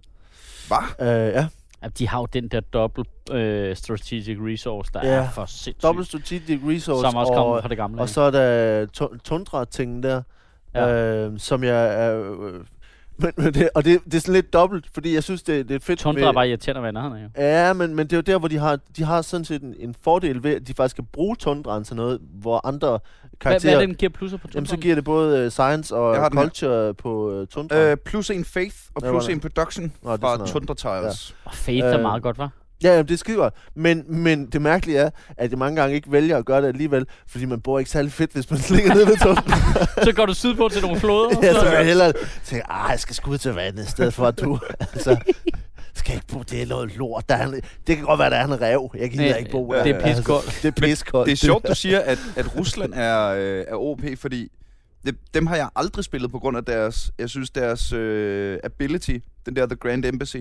Hvad? Øh, ja, Ja, de har jo den der dobbelt øh, strategic resource, der Ja. er for sindssygt. Double Strategic Resource, som også kommer fra det gamle. og så er der tu- Tundra-tingen der, Ja. øh, som jeg er... Øh, men, men det, og det, det er sådan lidt dobbelt, fordi jeg synes, det, det er fedt Tundra er bare irriterende at i nærheden af, jo. Ja, men, men det er jo der, hvor de har, de har sådan set en, en fordel ved, at de faktisk kan bruge tundraen til noget, hvor andre Hvad, karakterer... hvad er det, den giver plusser på Tundra? Jamen, så giver det både uh, science og Jeg har den her. culture på uh, tundra. Øh, plus en faith og Hvad plus en production Nå, det er fra Tundra Tiles. Og Faith er Øh, meget godt, var. Ja, jamen, det er skide godt. Men, men det mærkelige er, at jeg mange gange ikke vælger at gøre det alligevel, fordi man bor ikke særlig fedt, hvis man ligger nede ved tundra. så går du sydpå til nogle floder. ja, så vil jeg hellere tænke, ah, jeg skal sgu ud til vandet, i stedet for at du... altså, skal ikke bo, det er noget lort. Der er en, det kan godt være, der er en rev. Jeg gider Ja, ikke bo det der. er pissekoldt. det er pissekoldt. Det er sjovt, du siger, at, at Rusland er, øh, er OP, fordi det, dem har jeg aldrig spillet på grund af deres, jeg synes deres øh, ability, den der The Grand Embassy.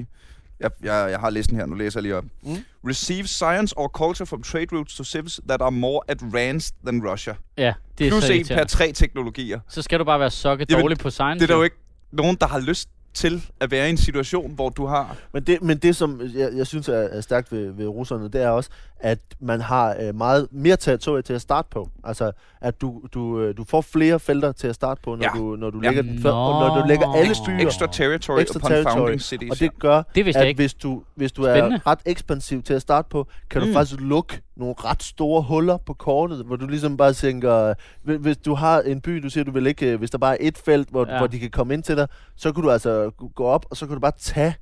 Jeg, jeg, jeg har listen her, nu læser jeg lige op. Mm. Receive science or culture from trade routes to civils that are more advanced than Russia. Ja, det er Plus så en per tre teknologier. Så skal du bare være Jamen, dårlig på science. Det er der jo ikke nogen, der har lyst til at være i en situation, hvor du har... Men det, men det som jeg, jeg synes er, er stærkt ved, ved russerne, det er også, at man har øh, meget mere territorie til at starte på. Altså, at du, du, øh, du får flere felter til at starte på, når Ja. du, når du Ja. lægger den før, og når du lægger alle byer. Extra territory Extra upon territory. founding cities. Og det gør, Det at ikke. hvis du, hvis du Spændende. er ret ekspansiv til at starte på, kan du Mm. faktisk lukke nogle ret store huller på kortet, hvor du ligesom bare tænker, hvis- du har en by, du siger, du vil ikke, øh, hvis der bare er et felt, hvor, ja. hvor de kan komme ind til dig, så kan du altså gå op, og så kan du bare tage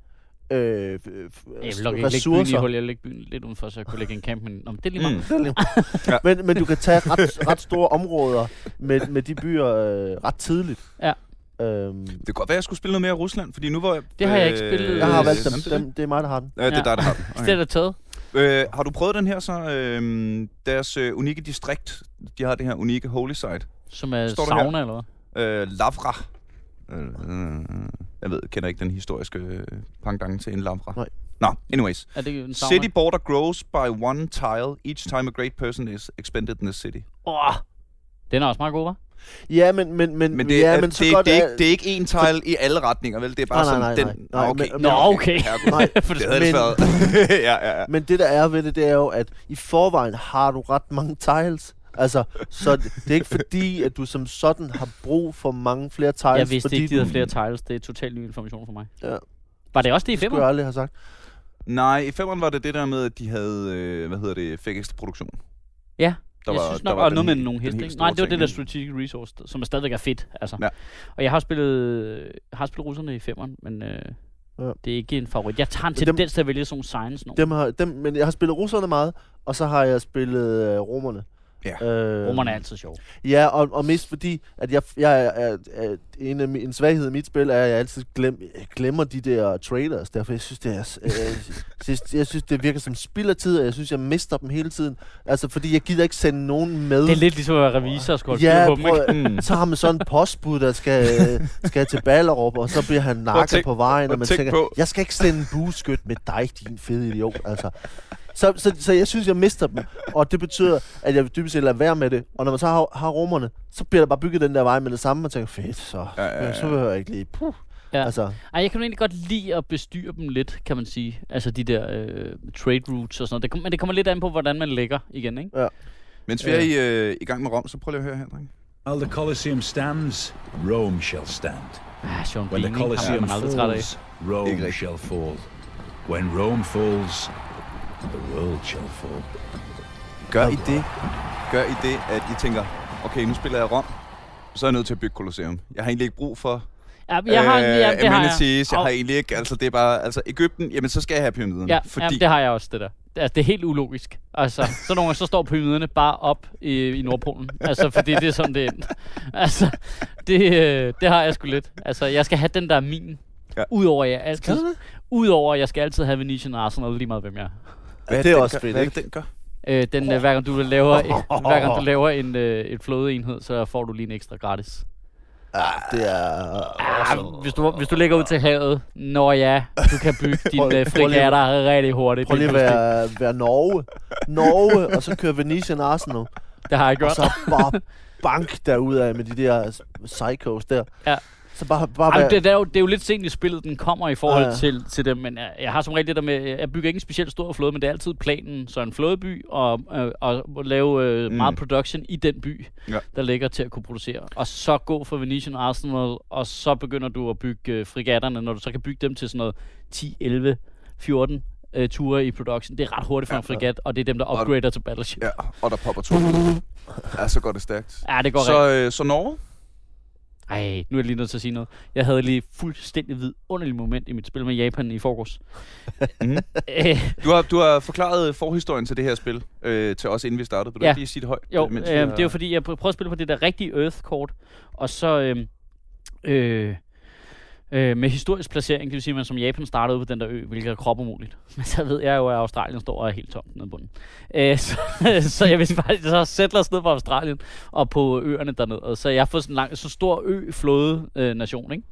øh, øh, Jeg vil nok ikke lægge byen i hul. Jeg lægge byen lidt udenfor, så jeg kunne lægge en camp. Men, men det er lige meget. Mm. Ja. men, men du kan tage ret, ret store områder med, med de byer øh, ret tidligt. Ja. Øhm, Det kan godt være, at jeg skulle spille noget mere Rusland, fordi nu var jeg... Det har jeg ikke spillet. jeg har Øh, valgt dem. er dem. Det er mig, der har den. Ja, det er dig, der har den. Det er der taget. Øh, har du prøvet den her så? Øh, deres øh, unikke distrikt. De har det her unikke holy site. Som er Står sauna, eller hvad? Øh, Lavra. Øh, jeg ved, kender ikke den historiske øh, pangdang til en Lavra. Nej. Nå, anyways. Er det en sauna? City border grows by one tile each time a great person is expended in the city. Åh, den er også meget god, hva'? Ja, men, men, men, Men det, ja, er, men så det, godt det, er, ikke, det er ikke en tile i alle retninger, vel? Det er bare Nej, sådan nej, nej, den... nej. Okay. men- Nå, okay. Herregud. Nej, For Det havde Men- været... ja, ja, ja. Men det der er ved det, det er jo, at i forvejen har du ret mange tiles. Altså, så det, det er ikke fordi, at du som sådan har brug for mange flere tiles. Jeg vidste fordi ikke, de havde flere tiles. Det er totalt ny information for mig. Ja. Var det også det i Det skulle jeg aldrig have sagt. Nej, i femmeren var det det der med, at de havde, øh, hvad hedder det, fik ekstra produktion. Ja, Der jeg var- synes der nok, var og den noget med nogle heste. Nej, det var ting, det der strategic resource, som er stadigvæk er fedt. Altså. Ja. Og jeg har spillet, har spillet russerne i femmeren, men øh, Ja. det er ikke en favorit. Jeg tager en Men dem- tendens til at vælge sådan nogle science nu. Dem har, dem, men jeg har spillet russerne meget, og så har jeg spillet øh, romerne. Ja. Øh, Romerne er altid sjov. Ja, og, og mest fordi, at jeg, jeg er, er, er en, af en svaghed i mit spil, er, at jeg altid glem, jeg glemmer de der traders. Derfor jeg synes, det er, øh, synes, jeg synes, det virker som spild af tid, og jeg synes, jeg mister dem hele tiden. Altså, fordi jeg gider ikke sende nogen med. Det er lidt ligesom at være revisor og skulle ja, på dem, Mm. så har man sådan en postbud, der skal, skal til Ballerup, og så bliver han nakket tænk- på vejen, og man tænk tænker, på- jeg skal ikke sende en bueskyt med dig, din fede idiot. Altså. Så, så, så jeg synes, jeg mister dem, og det betyder, at jeg dybest set lade være med det. Og når man så har, har rummerne, så bliver der bare bygget den der vej med det samme, og man tænker, fedt, så, Ja, ja, ja. så behøver jeg ikke lige. Puh. Ja. Altså, Ej, jeg kan jo egentlig godt lide at bestyre dem lidt, kan man sige. Altså de der øh, trade routes og sådan noget. Det, men det kommer lidt an på, hvordan man lægger igen, ikke? Mens vi er i, øh, i gang med Rom, så prøv lige at høre her, dreng. While the Colosseum stands, Rome shall stand. Ah, Sean When Bean, the? Ham er Colosseum falls, Rome shall fall. When Rome falls, the world shall fall. Gør I det, gør I det, at I tænker, okay, nu spiller jeg Rom, så er jeg nødt til at bygge Colosseum. Jeg har egentlig ikke brug for Ja, jeg har, ja, det har jeg. amenities. Jeg har egentlig ikke, altså det er bare, altså Ægypten, jamen så skal jeg have pyramiderne. Ja, fordi, ja, det har jeg også, det der. Altså, det er helt ulogisk. Altså, så nogle gange, så står pyramiderne bare op i, i Nordpolen. Altså, fordi det er sådan, det er. Altså, det, øh, det har jeg sgu lidt. Altså, jeg skal have den der min. Ja. Udover, jeg altid, udover, jeg skal altid have Venetian Arsenal lige meget, hvem jeg er. Hvad det er også fedt, hvad ikke? det, den gør? Øh, den, øh, hver gang du laver, hver gang du laver en, øh, et flådeenhed, så får du lige en ekstra gratis. ja, det er... Ah, hvis, du, hvis du lægger ud til havet, når ja, du kan bygge dine øh, frigatter rigtig hurtigt. Prøv lige at være, være Norge. Norge, og så køre Venetian Arsenal. Det har jeg Og gjort. så bare bank derudad med de der psychos der. Ja. Så bare, bare Ej, være, det, det, er jo, det er jo lidt sent i spillet, den kommer i forhold Ja, ja. til, til dem, men jeg, jeg har som regel det der med, jeg bygger ikke en specielt stor flåde, men det er altid planen, så en flådeby, og, øh, og lave øh, Mm. meget production i den by, Ja. der ligger til at kunne producere. Og så gå for Venetian Arsenal, og så begynder du at bygge øh, frigatterne, når du så kan bygge dem til sådan noget 10, 11, 14 øh, ture i production. Det er ret hurtigt for Ja. en frigat, og det er dem, der Og- upgrader til battleship. Ja, og der popper to. ja, så går det stærkt. Ja, det går Så, øh, så Norge? Ej, nu er jeg lige nødt til at sige noget. Jeg havde lige fuldstændig vidunderligt moment i mit spil med Japan i forgårs. Mhm. Øh, Du har, du har forklaret forhistorien til det her spil øh, til os, inden vi startede. Vil du Ja. lige sige det højt? Jo, øh, øh, mens det er har- jo fordi, jeg prøver at spille på det der rigtige Earth-kort, og så øh, øh, øh, med historisk placering, det vil sige, at man som Japan startede ud på den der ø, hvilket er kropumuligt. Men så ved jeg jo, at Australien står og er helt tomt nede på bunden. Øh, så, så jeg vil faktisk så sætte os ned på Australien og på øerne dernede. Så jeg har fået sådan en lang, så stor ø-flåde øh, nation, ikke?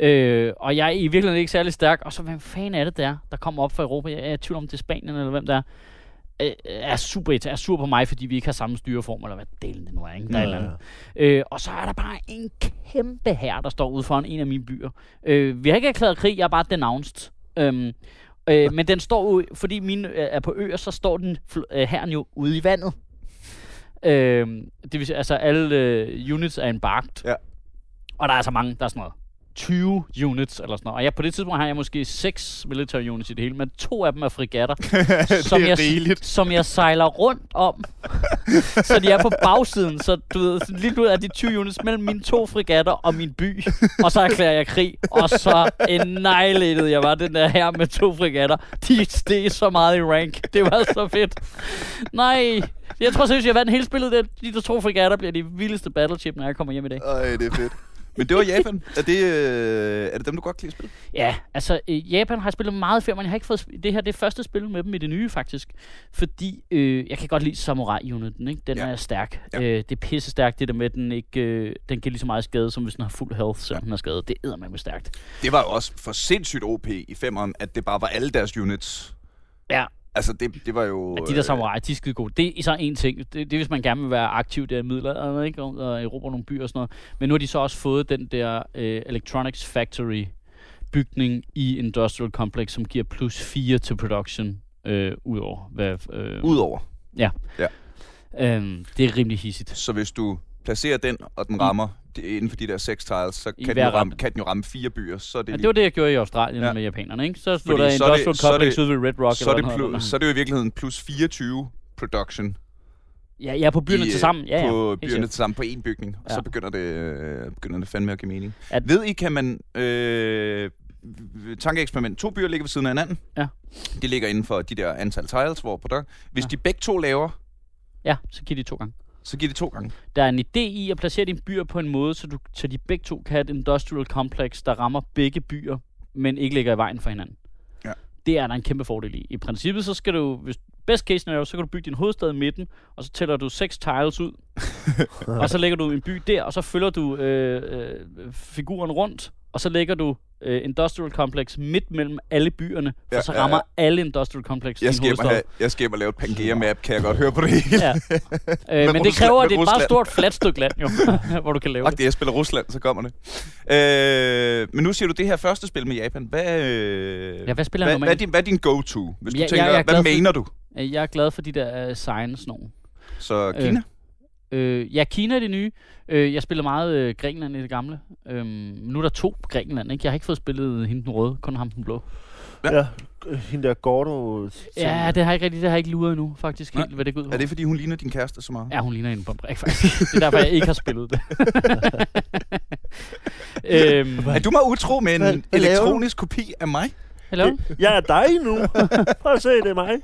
Øh, og jeg er i virkeligheden ikke særlig stærk. Og så, hvem fanden er det der, der kommer op fra Europa? Jeg er i tvivl om, det er Spanien eller hvem der er. Øh, er super er sur på mig, fordi vi ikke har samme styreform, eller hvad delen det nu er, ikke? Der er et eller andet. Øh, og så er der bare en kæmpe her, der står ude foran en af mine byer. Øh, vi har ikke erklæret krig, jeg er bare denounced. Øhm, øh, men den står jo, fordi mine øh, er på øer, så står den øh, herren jo ude i vandet. Øh, det vil sige, altså alle øh, units er embarked. Ja. Og der er så mange, der er sådan noget 20 units eller sådan noget. Og jeg, på det tidspunkt har jeg måske 6 military units i det hele, men to af dem er frigatter, som, er jeg, rigeligt. som jeg sejler rundt om. så de er på bagsiden, så du ved, lige nu er de 20 units mellem mine to frigatter og min by. Og så erklærer jeg krig, og så annihilated jeg var den der her med to frigatter. De steg så meget i rank. Det var så fedt. Nej, jeg tror seriøst, jeg vandt hele spillet. Der. De der to frigatter bliver de vildeste battleship, når jeg kommer hjem i dag. Ej, det er fedt. Men det var Japan. Er det, øh, er det dem, du godt kan lide at spille? Ja, altså øh, Japan har jeg spillet meget før, men jeg har ikke fået det her det er første spil med dem i det nye faktisk, fordi øh, jeg kan godt lide Samurai Uniten, ikke? Den Ja. er stærk. Ja. Øh, det er pisse stærkt det der med at den ikke øh, den giver lige så meget skade som hvis den har fuld health, selvom den er skadet. Det er med stærkt. Det var jo også for sindssygt OP i femmeren, at det bare var alle deres units. Ja, Altså, det, det var jo... Ja, de der samurai, de er skide gode. Det er så en ting. Det, det er, hvis man gerne vil være aktiv der i middelalderen, ikke? Og, erobre nogle byer og sådan noget. Men nu har de så også fået den der øh, Electronics Factory bygning i Industrial Complex, som giver plus 4 til production øh, udover. Hvad, øh, Udover. øhm, det er rimelig hissigt. Så hvis du placerer den, og den rammer inden for de der seks tiles, så I kan den, jo ramme, kan den jo ramme fire byer. Så er det, Ja, lige, det var det, jeg gjorde i Australien Ja. ja. med japanerne, ikke? Så stod Fordi der så er det- Industrial er Complex ude ved Red Rock. så, er det eller noget, så er det jo i virkeligheden plus 24 production Ja, ja, på byerne i, til sammen. Ja, ja. på helt byerne til sammen på én bygning. Og Ja. så begynder det, øh, begynder det fandme at give mening. At- Ved I, kan man... Øh, tankeeksperiment. To byer ligger ved siden af hinanden. Ja. De ligger inden for de der antal tiles, hvor på der. Hvis Ja. de begge to laver, Ja, så giver de to gange. Så giver de to gange. Der er en idé i at placere dine byer på en måde, så, du, så de begge to kan have et industrial complex, der rammer begge byer, men ikke ligger i vejen for hinanden. Ja. Det er der en kæmpe fordel i. I princippet, så skal du, hvis best case scenario, så kan du bygge din hovedstad i midten, og så tæller du seks tiles ud, og så lægger du en by der, og så følger du øh, øh, figuren rundt, og så lægger du øh, industrial complex midt mellem alle byerne, for Ja, så ja, rammer ja. alle industrial complex Jeg skal, have, jeg skal hjem og lave et Pangea-map, kan jeg godt høre på det hele. Ja. øh, men det kræver, at det er et meget Rusland. stort, fladt stykke land, jo, hvor du kan lave Og det. det, jeg spiller Rusland, så kommer det. Øh, men nu siger du det her første spil med Japan. Hvad, øh, Ja, hvad spiller hvad, jeg hvad, er din, hvad er din go-to? Hvis du Ja, jeg- tænker, jeg er hvad mener du? Øh, Jeg er glad for de der uh, science nogen. Så Kina? Øh, ja, Kina er det nye. Øh, jeg spiller meget øh, Grækenland i det gamle. Øhm, nu er der to Grækenland, ikke? Jeg har ikke fået spillet hende den røde, kun ham den blå. Ja. Ja, øh, hende der Gordo... Ja, det har jeg ikke rigtig, det har jeg ikke luret endnu, faktisk, helt, Nej. hvad det går ud på. Er det, fordi hun ligner din kæreste så meget? Ja, hun ligner en på en brik, faktisk. det er derfor, jeg ikke har spillet det. øhm, Er du mig utro med en Hvad- hvad laver du? elektronisk kopi af mig? hello? Jeg er dig nu. Prøv at se, det er mig.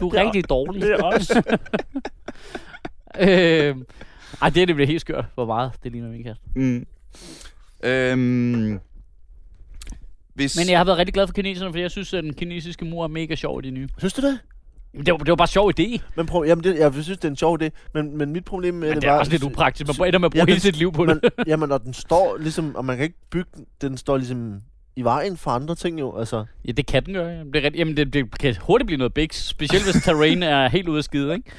Du er Det er- rigtig dårlig. Det er os. øhm, ej, det er det bliver helt skørt, hvor meget det ligner min kæreste. Mm. Øhm, hvis, Men jeg har været rigtig glad for kineserne, fordi jeg synes, at den kinesiske mur er mega sjov i det nye. Synes du det? Jamen, Det var, det var bare en sjov idé, Men prøv, jamen det, jeg synes, det er en sjov idé, men, men mit problem med men det det er var... også lidt upraktisk. Man ender med at bruge Jamen, hele sit liv på det. Men, jamen, og den står ligesom, og man kan ikke bygge den, den står ligesom i vejen for andre ting jo, altså. Ja, det kan den gøre. Jamen, det, er. Jamen, det, det kan hurtigt blive noget big, specielt hvis terrain er helt ude af skide, ikke?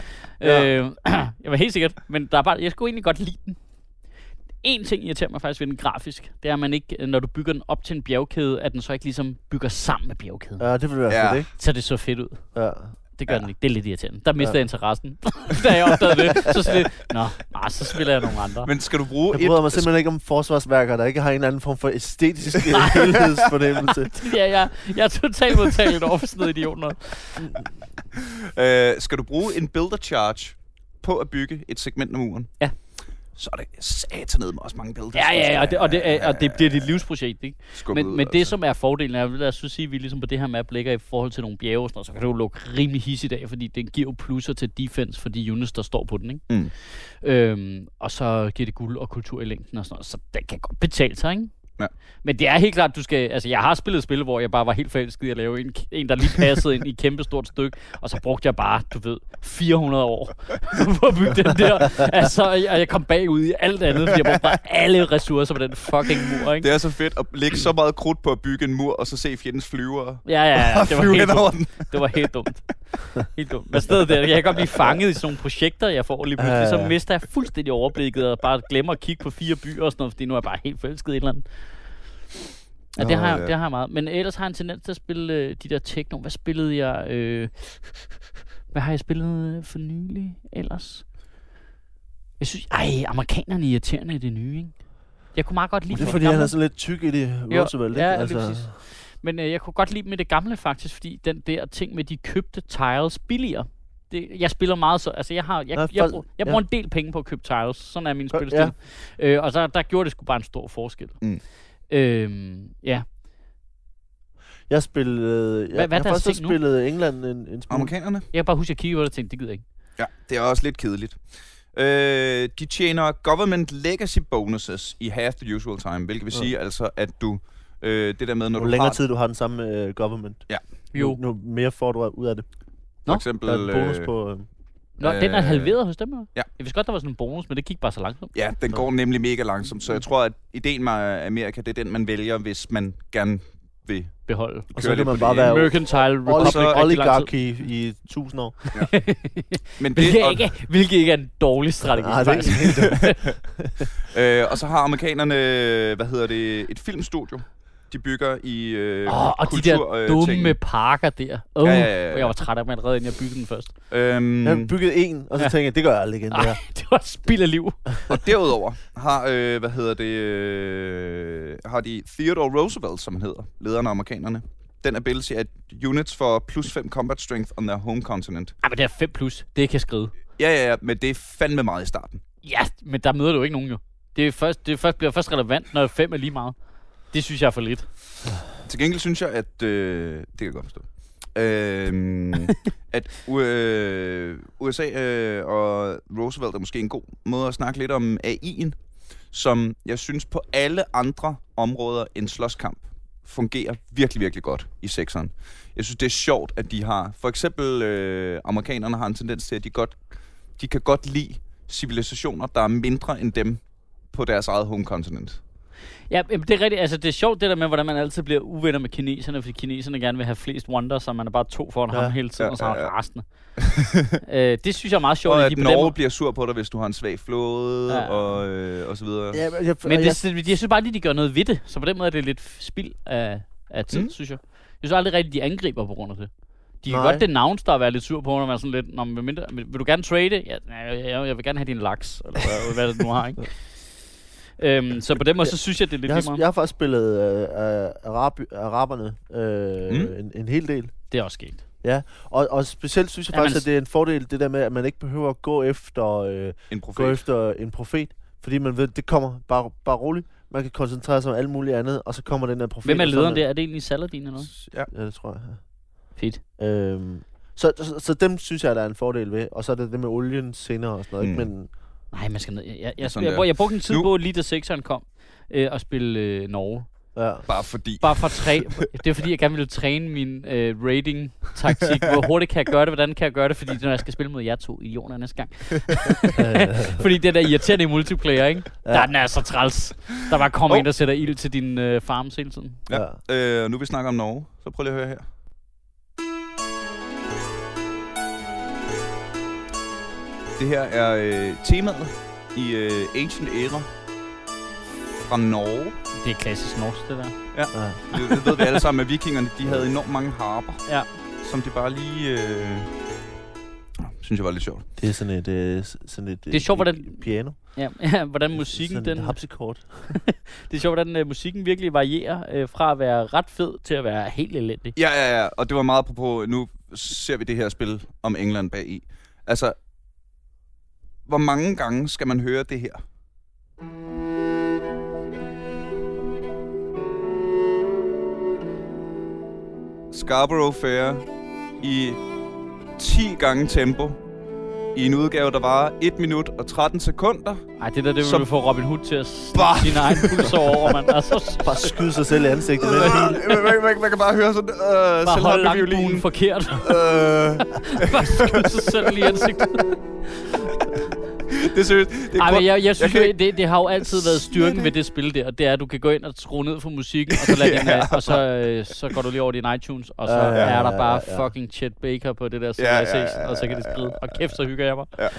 Ja. Øh, jeg var helt sikkert, men der er bare, jeg skulle egentlig godt lide den. En ting irriterer mig faktisk ved den grafisk, det er, at man ikke, når du bygger den op til en bjergkæde, at den så ikke ligesom bygger sammen med bjergkæden. Ja, det ville være Ja. fedt, ikke? Så det så fedt ud. Ja. Det gør Ja. den ikke. Det er lidt irriterende. Der mister Ja. jeg interessen. da jeg opdagede det, så sådan lidt, nå, ah, så spiller jeg nogle andre. men skal du bruge Jeg bryder mig et... simpelthen ikke om forsvarsværker, der ikke har en eller anden form for æstetisk helhedsfornemmelse. ja, jeg, jeg er totalt modtagelig over for sådan noget idiot noget. Øh, skal du bruge en builder charge på at bygge et segment af muren? Ja. Så er det satanede med også mange builders. Ja, ja, ja, og det, og det, er, og det bliver dit livsprojekt, ikke? Skubbet Men, men det, altså. som er fordelen, er, lad os så sige, at vi ligesom på det her map ligger i forhold til nogle bjerge, og så kan du lukke rimelig hissigt af, fordi den giver jo plusser til defense for de units, der står på den, ikke? Mm. Øhm, og så giver det guld og kultur i længden og sådan noget, så det kan godt betale sig, ikke? Ja. Men det er helt klart, du skal... Altså, jeg har spillet spil, hvor jeg bare var helt forelsket i at lave en, en der lige passede ind i et kæmpe stort stykke, og så brugte jeg bare, du ved, 400 år på at bygge den der. Altså, og jeg, kom bagud i alt andet, fordi jeg brugte bare alle ressourcer på den fucking mur, ikke? Det er så fedt at lægge så meget krudt på at bygge en mur, og så se fjendens flyvere. Ja, ja, ja. Det var helt dumt. Det var helt dumt. Helt dumt. Men stedet der, jeg kan godt blive fanget i sådan nogle projekter, jeg får lige pludselig. Så mister jeg fuldstændig overblikket og bare glemmer at kigge på fire byer og sådan noget, fordi nu er jeg bare helt forelsket i et eller andet. Ja, det har, jeg, det har jeg meget. Men ellers har jeg en tendens til at spille øh, de der techno. Hvad spillede jeg? Øh, hvad har jeg spillet øh, for nylig ellers? Jeg synes, ej, amerikanerne er irriterende i det nye, ikke? Jeg kunne meget godt lide Det er fordi, han er så lidt tyk i det, Jo, Roosevelt, ikke? ja, lige præcis. Men øh, jeg kunne godt lide med det gamle faktisk, fordi den der ting med de købte tiles billigere. Det, jeg spiller meget så, altså jeg har, jeg, Nå, jeg, folk- bruger, jeg ja. bruger en del penge på at købe tiles. Sådan er min Ja. spilstil. Øh, og så der gjorde det sgu bare en stor forskel. Mm. Øhm, ja. Jeg spillede... Jeg, Hvad- hvad jeg har nu? spillet England en, en smule. Amerikanerne? Jeg kan bare huske, at jeg kiggede på det og tænkte, det gider jeg ikke. Ja, det er også lidt kedeligt. Øh, de tjener government legacy bonuses i half the usual time, hvilket vil Ja. sige altså, at du... Øh, det der med, når Jo du længere har tid du har den samme uh, government, Jo. Nu, nu mere får du ud af det. for Nå, eksempel... Der er en bonus øh, på... Uh, Nå, den er Øh, halveret hos dem, ja. Jeg vidste godt, der var sådan en bonus, men det gik bare så langsomt. Ja, den går nemlig mega langsomt, så jeg tror, at ideen med Amerika, det er den, man vælger, hvis man gerne vil Beholde. og så kan man bare det være Mercantile Republic oligarki i tusind år. Men det, Hvilket ikke, hvilket ikke er en dårlig strategi, Nej, det er faktisk. ikke helt øh, og så har amerikanerne, hvad hedder det, et filmstudio. De bygger i øh, Åh, og de kultur, der øh, dumme tingene. parker der. Oh, Ja, ja, ja, ja. Og jeg var træt af dem allerede, inden jeg byggede den først. Øhm, Jeg byggede en, og så Ja. tænkte jeg, det gør jeg aldrig igen. Det Ej, det var spild af liv. Og derudover har, øh, hvad hedder det, øh, har de Theodore Roosevelt, som han hedder, lederen af amerikanerne. Den ability at units for plus 5 combat strength on their home continent. Ej, men det er 5 plus. Det kan jeg skrive. Ja, ja, ja, men det er fandme meget i starten. Ja, men der møder du ikke nogen jo. Det, er først, det er først, bliver først relevant, når 5 er lige meget. Det synes jeg er for lidt. Til gengæld synes jeg, at... Øh, det kan jeg godt forstå. Øh, at øh, USA øh, og Roosevelt er måske en god måde at snakke lidt om AI'en, som jeg synes på alle andre områder end slåskamp fungerer virkelig, virkelig godt i sekseren. Jeg synes, det er sjovt, at de har... For eksempel øh, amerikanerne har en tendens til, at de, godt, de kan godt lide civilisationer, der er mindre end dem på deres eget home continent. Ja, det er rigtigt. Altså, det er sjovt det der med, hvordan man altid bliver uvenner med kineserne, fordi kineserne gerne vil have flest wonders, så man er bare to foran Ja. ham hele tiden, Ja, og så er han ja, ja. rasende. øh, det synes jeg er meget sjovt. Og at at de på den Norge måde- bliver sur på dig, hvis du har en svag flåde, Ja. og, øh, og så videre. Ja, men jeg, Men jeg, det, jeg synes bare lige, de gør noget ved det. Så på den måde er det lidt spild af, af tid, mm. Synes jeg. Jeg synes aldrig rigtigt, de angriber på grund af det. De kan Nej. godt det navnstar være lidt sur på, når man er sådan lidt, Nå, men mindre, vil du gerne trade? Ja, jeg, jeg, jeg vil gerne have din laks, eller hvad, hvad det nu har, ikke? øhm, så på den måde, så synes jeg, det er lidt jeg, har, meget. jeg har faktisk spillet øh, øh, arab, araberne øh, Mm. en, en hel del. Det er også sket. Og, og specielt synes jeg Jamen, faktisk, at det er en fordel, det der med, at man ikke behøver at gå efter, øh, En gå profet. efter en profet. Fordi man ved, det kommer bare, bare roligt. Man kan koncentrere sig om alt muligt andet, og så kommer den der profet. Hvem er lederen der? Er det egentlig Saladin eller noget? Ja. Ja, det tror jeg. Fedt. Ja. Øhm, så, så, så, dem synes jeg, der er en fordel ved. Og så er det det med olien senere og sådan noget. Mm. Ikke? Men Nej, man skal ned. Jeg, jeg, jeg, jeg, jeg, jeg brugte en tid Nu- på, lige da 6'eren kom, øh, at spille øh, Norge. ja. Bare fordi. Bare for træne. det er fordi, jeg gerne ville træne min øh, rating-taktik. Hvor hurtigt kan jeg gøre det? Hvordan kan jeg gøre det? Fordi når jeg skal spille mod jer to idioter næste gang. fordi det der irriterende i multiplayer, ikke? Ja. Der den er så træls. Der bare kommer Hov. en, der sætter ild til din øh, farms hele tiden. Ja. ja. Øh, nu vi snakker om Norge, så prøv lige at høre her. Det her er øh, temaet i øh, Ancient Era fra Norge. Det er klassisk norsk, det der. ja. Det, det ved vi alle sammen, at vikingerne de havde enormt mange harper, Ja. som de bare lige... Øh, synes jeg var lidt sjovt. Det er sådan et, øh, sådan et Det er sjovt, hvordan- piano. Ja, ja hvordan musikken, sådan den, et harpsichord. det er sjovt, hvordan øh, musikken virkelig varierer øh, fra at være ret fed til at være helt elendig. Ja, ja, ja, og det var meget på, nu ser vi det her spil om England bag i. Altså, hvor mange gange skal man høre det her? Scarborough Fair i 10 gange tempo i en udgave, der var 1 minut og 13 sekunder. Ej, det der, det vil Som- få Robin Hood til at Bah! sin egen puls over, mand. Altså, Bare skyde sig selv i ansigtet med en bil. man, man, man, man kan bare høre sådan, øh, bare holde langbuen forkert. Øh, bare skyde sig selv i ansigtet. det er seriøst. Det er Ej, men jeg, jeg synes kan jo, ikke- det, det har jo altid været styrken ved det spil der, og det er, at du kan gå ind og skrue ned for musikken, og så, lad din, Ja. øh, og så, øh, så går du lige over din iTunes, og så Ja, ja, ja, er der ja, bare ja. fucking Chet Baker på det der Ja, ja, Civilization, ja, og så kan ja, det ja, skride. ja, Og kæft, så hygger jeg mig. Ja. Ja.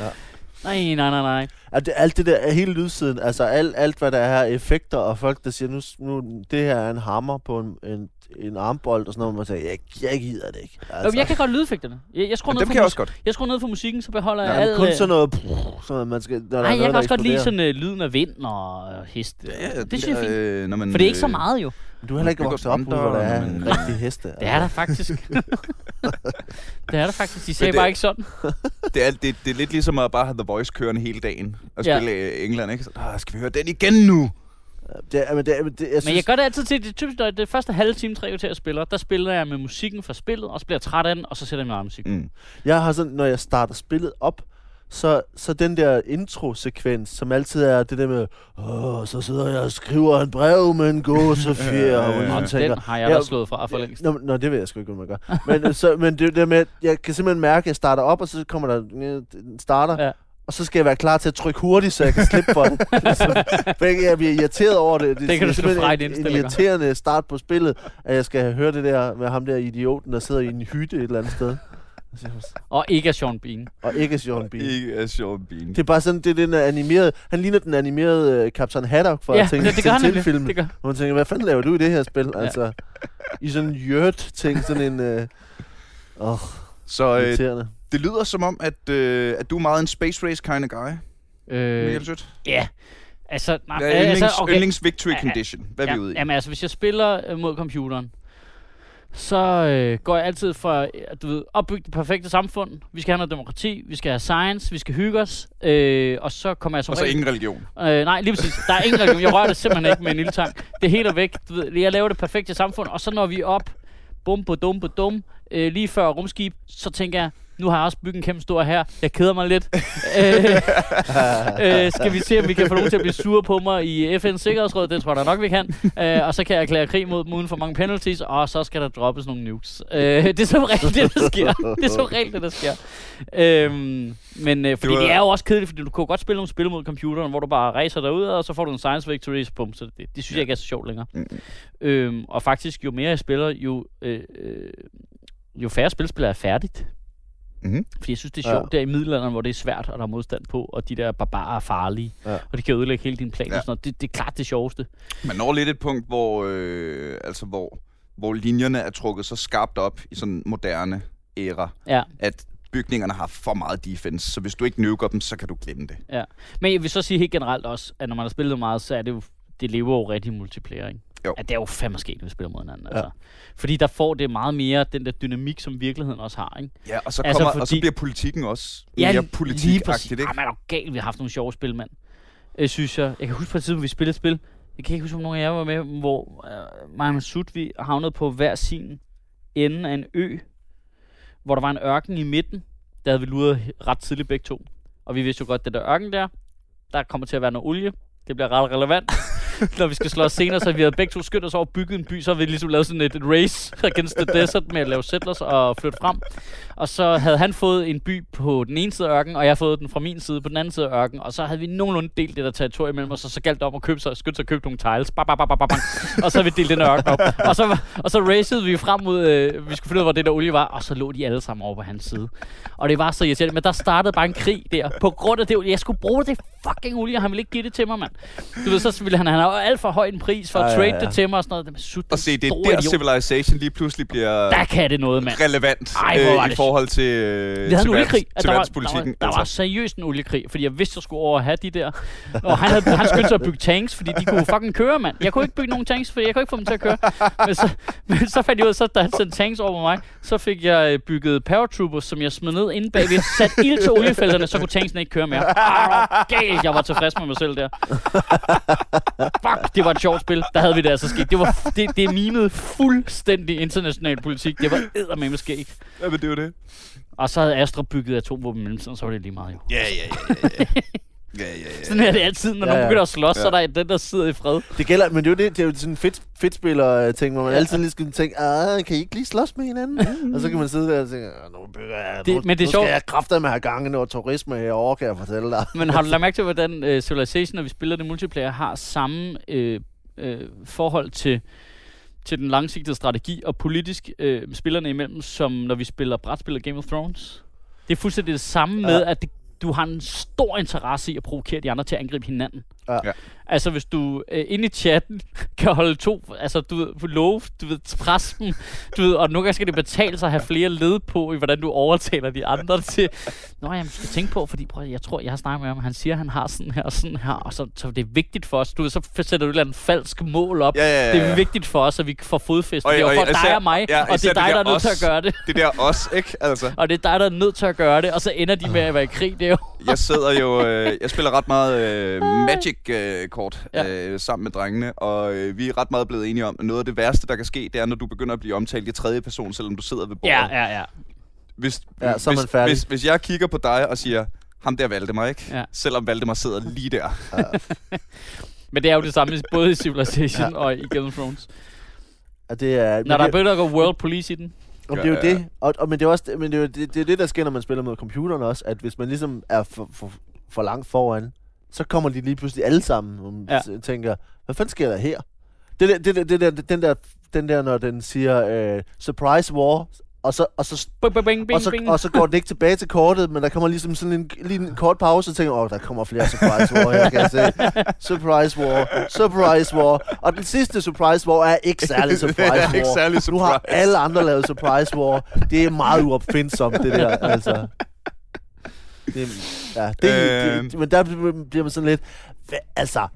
Nej, nej, nej, nej. Alt det, alt det der, hele lydsiden, altså alt, alt hvad der er effekter, og folk der siger, nu, nu det her er en hammer på en, en, en armbold, og sådan noget, hvor man siger, jeg, jeg gider det ikke. Altså. Jo, jeg kan godt lydeffekterne. Jeg, jeg skruer ned for jeg mus- også godt. jeg skruer ned for musikken, så beholder jeg Ja, al... men kun øh, sådan noget, pff, sådan man skal, der er Nej, jeg kan der også godt lide sådan øh, lyden af vind og hest. Ja, det synes jeg er fint. Øh, når man, For det er ikke så øh, meget jo. Men Du er heller ikke vokset op, fronter, hvor der er og man- rigtige heste. Det er der faktisk. det er der faktisk. De sagde det- bare ikke sådan. Det er, det, det er lidt ligesom at bare have The Voice kørende hele dagen og spille ja. England, ikke? Så, skal vi høre den igen nu? Det men det, men det, jeg Men synes, jeg gør det altid til, det typisk, når det første halve time, tre kvarter jeg spiller, der spiller jeg med musikken fra spillet, og så bliver jeg træt af den, og så sætter jeg min egen musik. Mm. Jeg har sådan, når jeg starter spillet op, så, så den der intro-sekvens, som altid er det der med, åh, så sidder jeg og skriver en brev med en gåsefjer, og man Og ligesom tænker, den har jeg Ja, da slået fra for længst. Nå, nå, det ved jeg sgu ikke, hvad man gør. Men, så, men det der med, at jeg kan simpelthen mærke, at jeg starter op, og så kommer der den starter, Ja. Og så skal jeg være klar til at trykke hurtigt, så jeg kan slippe for det. så, for jeg, jeg bliver irriteret over det. Det, Det kan er du en, en irriterende start på spillet, at jeg skal høre det der med ham der idioten, der sidder i en hytte et eller andet sted. Og ikke af Sean Bean. Og ikke Sean Bean. Ikke af Sean Bean. Det er bare sådan, det er den animerede... Han ligner den animerede uh, Captain Haddock fra ja, ting, det, det gør han film. Det gør. Og man tænker, hvad fanden laver du i det her spil? Ja. Altså, i sådan en hjørt-ting, sådan en... Øh, åh, Så øh, irriterende. Det lyder som om, at, øh, at du er meget en space race kind of guy, Øh, ja. Altså, nej, Hvad er yndlings, altså, okay. yndlings victory Ja, ja. condition? Hvad er ja, vi ude i? Jamen altså, hvis jeg spiller øh, mod computeren, så øh, går jeg altid for, øh, du ved, opbygge det perfekte samfund. Vi skal have noget demokrati, vi skal have science, vi skal hygge os, øh, og så kommer jeg som Og så regel- ingen religion. Øh, nej, lige præcis. Der er ingen religion. Jeg rører det simpelthen ikke med en lille tang. Det er helt og væk. Du ved, jeg laver det perfekte samfund, og så når vi er op, bum på dum på dum, øh, lige før rumskib, så tænker jeg, nu har jeg også bygget en kæmpe stor her. Jeg keder mig lidt. øh, øh, skal vi se, om vi kan få nogen til at blive sure på mig i FN's Sikkerhedsråd? Det tror jeg nok, vi kan. Øh, og så kan jeg erklære krig mod dem uden for mange penalties, og så skal der droppes nogle nukes. Øh, det er som regel det, der sker. Det er som regel det, der sker. Øh, men øh, fordi var- det er jo også kedeligt, fordi du kan godt spille nogle spil mod computeren, hvor du bare racer derud, og så får du en science victory, bum, så det, det synes jeg ikke er så sjovt længere. Mm. Øhm, og faktisk, jo mere jeg spiller, jo, øh, øh, jo færre spilspil er færdigt. Mhm. Fordi jeg synes, det er Ja. sjovt der i middelalderen, hvor det er svært, og der er modstand på, og de der barbarer er farlige, Ja. og de kan ødelægge hele din plan Ja. og sådan noget. Det, det er klart det sjoveste. Man når lidt et punkt, hvor, øh, altså hvor, hvor linjerne er trukket så skarpt op i sådan moderne æra, Ja. at bygningerne har for meget defense, så hvis du ikke nuker dem, så kan du glemme det. Ja. Men jeg vil så sige helt generelt også, at når man har spillet meget, så er det jo, det lever jo rigtig i multiplayer, ikke? Jo. At det er jo fandme sket, når vi spiller mod hinanden. Ja. Altså. Fordi der får det meget mere den der dynamik, som virkeligheden også har, ikke? Ja, og så, Altså, kommer, og så fordi- bliver politikken også Ja, mere politikagtigt, ikke? Ah, man er jo gal, vi har haft nogle sjove spil, mand. Øh, synes jeg. Jeg kan huske på et tidspunkt, vi spillede et spil. Jeg kan ikke huske, om nogen af jer var med, hvor øh, mig og Masud, vi havnede på hver sin ende af en ø, hvor der var en ørken i midten. Der havde vi luret ret tidligt begge to. Og vi vidste jo godt, at det der ørken der, der kommer til at være noget olie. Det bliver ret relevant. Når vi skal slå os senere, så vi havde begge to skyndt os over bygget en by, så havde vi ligesom lavet sådan et, race against the desert med at lave settlers og flytte frem. Og så havde han fået en by på den ene side af ørken, og jeg havde fået den fra min side på den anden side af ørken. Og så havde vi nogenlunde delt det der territorium mellem os, og så galt det om at købe sig, skynde sig at købe nogle tiles. Bam, bam, bam, bam, bam, og så havde vi delt den ørken op. Og så, og så racede vi frem mod, øh, vi skulle finde ud af, hvor det der olie var, og så lå de alle sammen over på hans side. Og det var så irriterende, men der startede bare en krig der, på grund af det olie. Jeg skulle bruge det fucking olie, og han ville ikke give det til mig, mand. Du ved, så ville han, han alt for høj en pris for at trade ja, ja. det til mig og sådan noget. Det er sut, Og se, det er der idiot. Civilization lige pludselig bliver Der kan det noget, mand. relevant Ej, øh, i det forhold til, øh, Vi havde til, en oliekrig. at til der, var, der, var, der var altså. seriøst en oliekrig, fordi jeg vidste, jeg skulle over at have de der. Og han, havde, han skyndte sig at bygge tanks, fordi de kunne fucking køre, mand. Jeg kunne ikke bygge nogen tanks, fordi jeg kunne ikke få dem til at køre. Men så, men så fandt jeg ud af, så da han sendte tanks over mig, så fik jeg øh, bygget paratroopers, som jeg smed ned inde bagved, sat ild til oliefelterne, så kunne tanksene ikke køre mere. Hvor galt, jeg var tilfreds med mig selv der. Fuck, det var et sjovt spil. Der havde vi det altså sket. Det, var, det, det mimede fuldstændig international politik. Det var eddermame skæg. Ja, men det jo det. Og så havde Astra bygget atomvåben i mellemtiden, så var det lige meget jo. Ja, ja, ja, ja, ja. ja, ja. Sådan er det altid, når Ja, ja, nogen begynder at slås, ja. så Ja. er der den, der sidder i fred. Det gælder, men det er jo, det, det er jo sådan en fedt, fedt spiller ting, hvor man Ja. altid lige skal tænke, ah, kan I ikke lige slås med hinanden? og så kan man sidde der og tænke, "Ah, nu bygger jeg, Det- nu, men det er nu sjovt. skal jeg kraftedeme have gang i noget turisme herovre, kan jeg fortælle dig. Men har du lagt mærke til, hvordan uh, Civilization, når vi spiller det multiplayer, har samme øh, øh, forhold til, til den langsigtede strategi og politisk øh, spillerne imellem, som når vi spiller brætspil og Game of Thrones? Det er fuldstændig det samme med, Ja. at det, du har en stor interesse i at provokere de andre til at angribe hinanden. Ja. Ja. Altså, hvis du øh, inde i chatten kan holde to, altså du ved, love, du ved, presse dem, du ved, og nogle gange skal det betale sig at have flere led på, i hvordan du overtaler de andre til, Nå, jeg skal tænke på, fordi prøv, jeg tror, jeg har snakket med ham, han siger, han har sådan her og sådan her, og så, så det er vigtigt for os. Du ved, så sætter du et eller andet falsk mål op. Ja, ja, ja, Det er ja. vigtigt for os, at vi får fodfæste. Og- Det er og for især- dig og mig, ja, og det er dig, det der er der nødt til at os. gøre det. Det der også, ikke? Altså, Og det er dig, der er nødt til at gøre det, og så ender de med at være i krig. Det er jo... jeg sidder jo... Øh, jeg spiller ret meget øh, Magic-kort Ja. øh, sammen med drengene, og øh, vi er ret meget blevet enige om, at noget af det værste, der kan ske, det er, når du begynder at blive omtalt i tredje person, selvom du sidder ved bordet. Ja, ja, ja. Hvis, Ja, så er hvis, man færdig. Hvis, hvis jeg kigger på dig og siger, ham der Valdemar, ikke? Ja. Selvom Valdemar sidder lige der. Men det er jo det samme både i Civilization ja. og i Game of Thrones. Og det er, Når der er det, begyndt at gå world police i den. og det er jo Ja, ja. det, og, og, men det er også det, men det er jo det, det, er det, der sker, når man spiller med computeren også, at hvis man ligesom er for, for, for langt foran, så kommer de lige pludselig alle sammen og Ja. tænker, hvad fanden sker der her? Det der, det der, det der, den der, den der, når den siger øh, surprise war, og så, og så Bing, bing, bing, og så, og så går det ikke tilbage til kortet, men der kommer ligesom sådan en, lige en kort pause, og tænker, åh, der kommer flere surprise war her, kan jeg se. Surprise war, surprise war. Og den sidste surprise war er ikke særlig surprise war. ikke særlig Nu har surprise. alle andre lavet surprise war. Det er meget uopfindsomt, det der, altså. Det, ja, det, Øhm. det, men der bliver man sådan lidt, hvad, altså,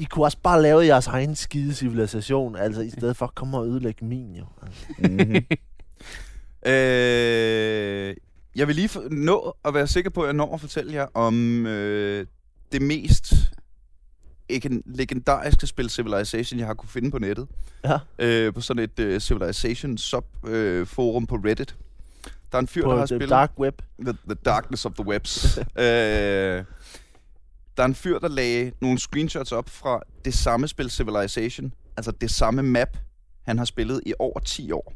I kunne også bare lave jeres egen skide civilisation, altså i stedet for at komme og ødelægge min, jo. Altså. Mm-hmm. øh, jeg vil lige nå at være sikker på, at jeg når at fortælle jer om øh, det mest ikke legendariske spil Civilization, jeg har kunne finde på nettet. Ja. Øh, på sådan et øh, Civilization sub-forum på Reddit. Der er en fyr, på der har the spillet... dark web. The, the Darkness of the Webs. øh, der er en fyr, der lagde nogle screenshots op fra det samme spil Civilization. Altså det samme map, han har spillet i over 10 år.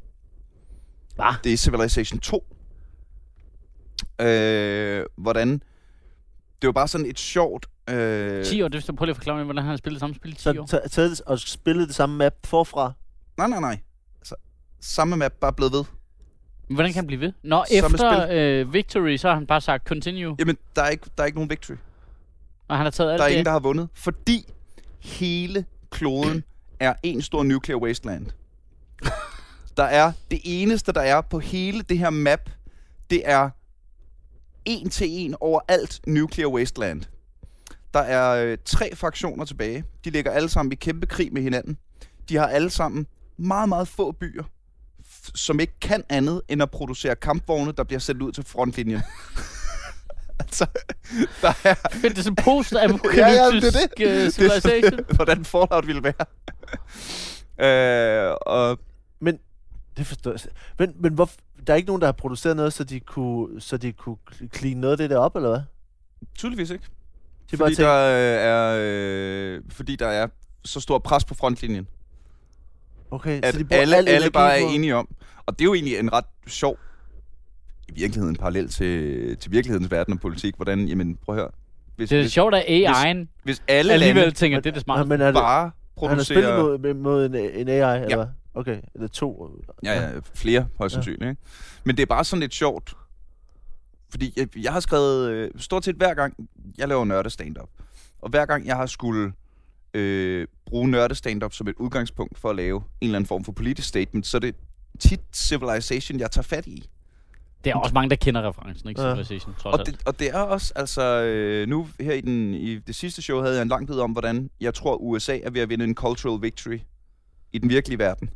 Hvad? Det er Civilization 2. Øh, hvordan... Det var bare sådan et sjovt... Øh, 10 år, det skal prøve at forklare mig, hvordan han har spillet samme spil i 10 Så år. ta- taget det og spillet det samme map forfra. Nej, nej, nej. Altså, samme map, bare blevet ved. Hvordan kan han blive ved? Nå, Samme efter øh, Victory, så har han bare sagt continue, Jamen, der er ikke, der er ikke nogen victory. og han har taget alt Der er det. ingen, der har vundet, fordi hele kloden er en stor nuclear wasteland. Der er det eneste, der er på hele det her map, det er en til en over alt nuclear wasteland. Der er øh, tre fraktioner tilbage. De ligger alle sammen i kæmpe krig med hinanden. De har alle sammen meget, meget få byer, som ikke kan andet end at producere kampvogne, der bliver sendt ud til frontlinjen. altså, der er, Fedt, det er sådan post Ja, ja, det er det. apokalyptisk Det er øh, hvordan Fallout ville være. øh, og Men det forstår jeg. Men, men hvor, der er ikke nogen, der har produceret noget, så de kunne, så de kunne clean noget af det der op, eller hvad? tydeligvis ikke. De Fordi der, øh, er, øh, fordi der er så stor pres på frontlinjen, okay, at så de alle, al alle bare er enige om. Og det er jo egentlig en ret sjov, i virkeligheden parallel til, til virkelighedens verden og politik. Hvordan, jamen prøv at høre. Hvis, Det er hvis, sjovt, at AI'en hvis alle alligevel lande tænker, det er det smarte. men er det, bare han har spillet producerer... mod, mod en, en AI, eller Ja. hvad? Okay, eller to. Ja, ja, flere højst Ja. sandsynligt. Ikke? Men det er bare sådan lidt sjovt, fordi jeg, jeg har skrevet øh, stort set hver gang, jeg laver nørde stand-up, og hver gang jeg har skulle øh, bruge nørde stand-up som et udgangspunkt for at lave en eller anden form for politisk statement, så er det tit Civilization, jeg tager fat i. Det er også mange, der kender referencen, ikke? Ja. Civilization, trods Og alt. det, og det er også, altså øh, nu her i, den, i det sidste show havde jeg en lang tid om, hvordan jeg tror, USA er ved at vinde en cultural victory i den virkelige verden.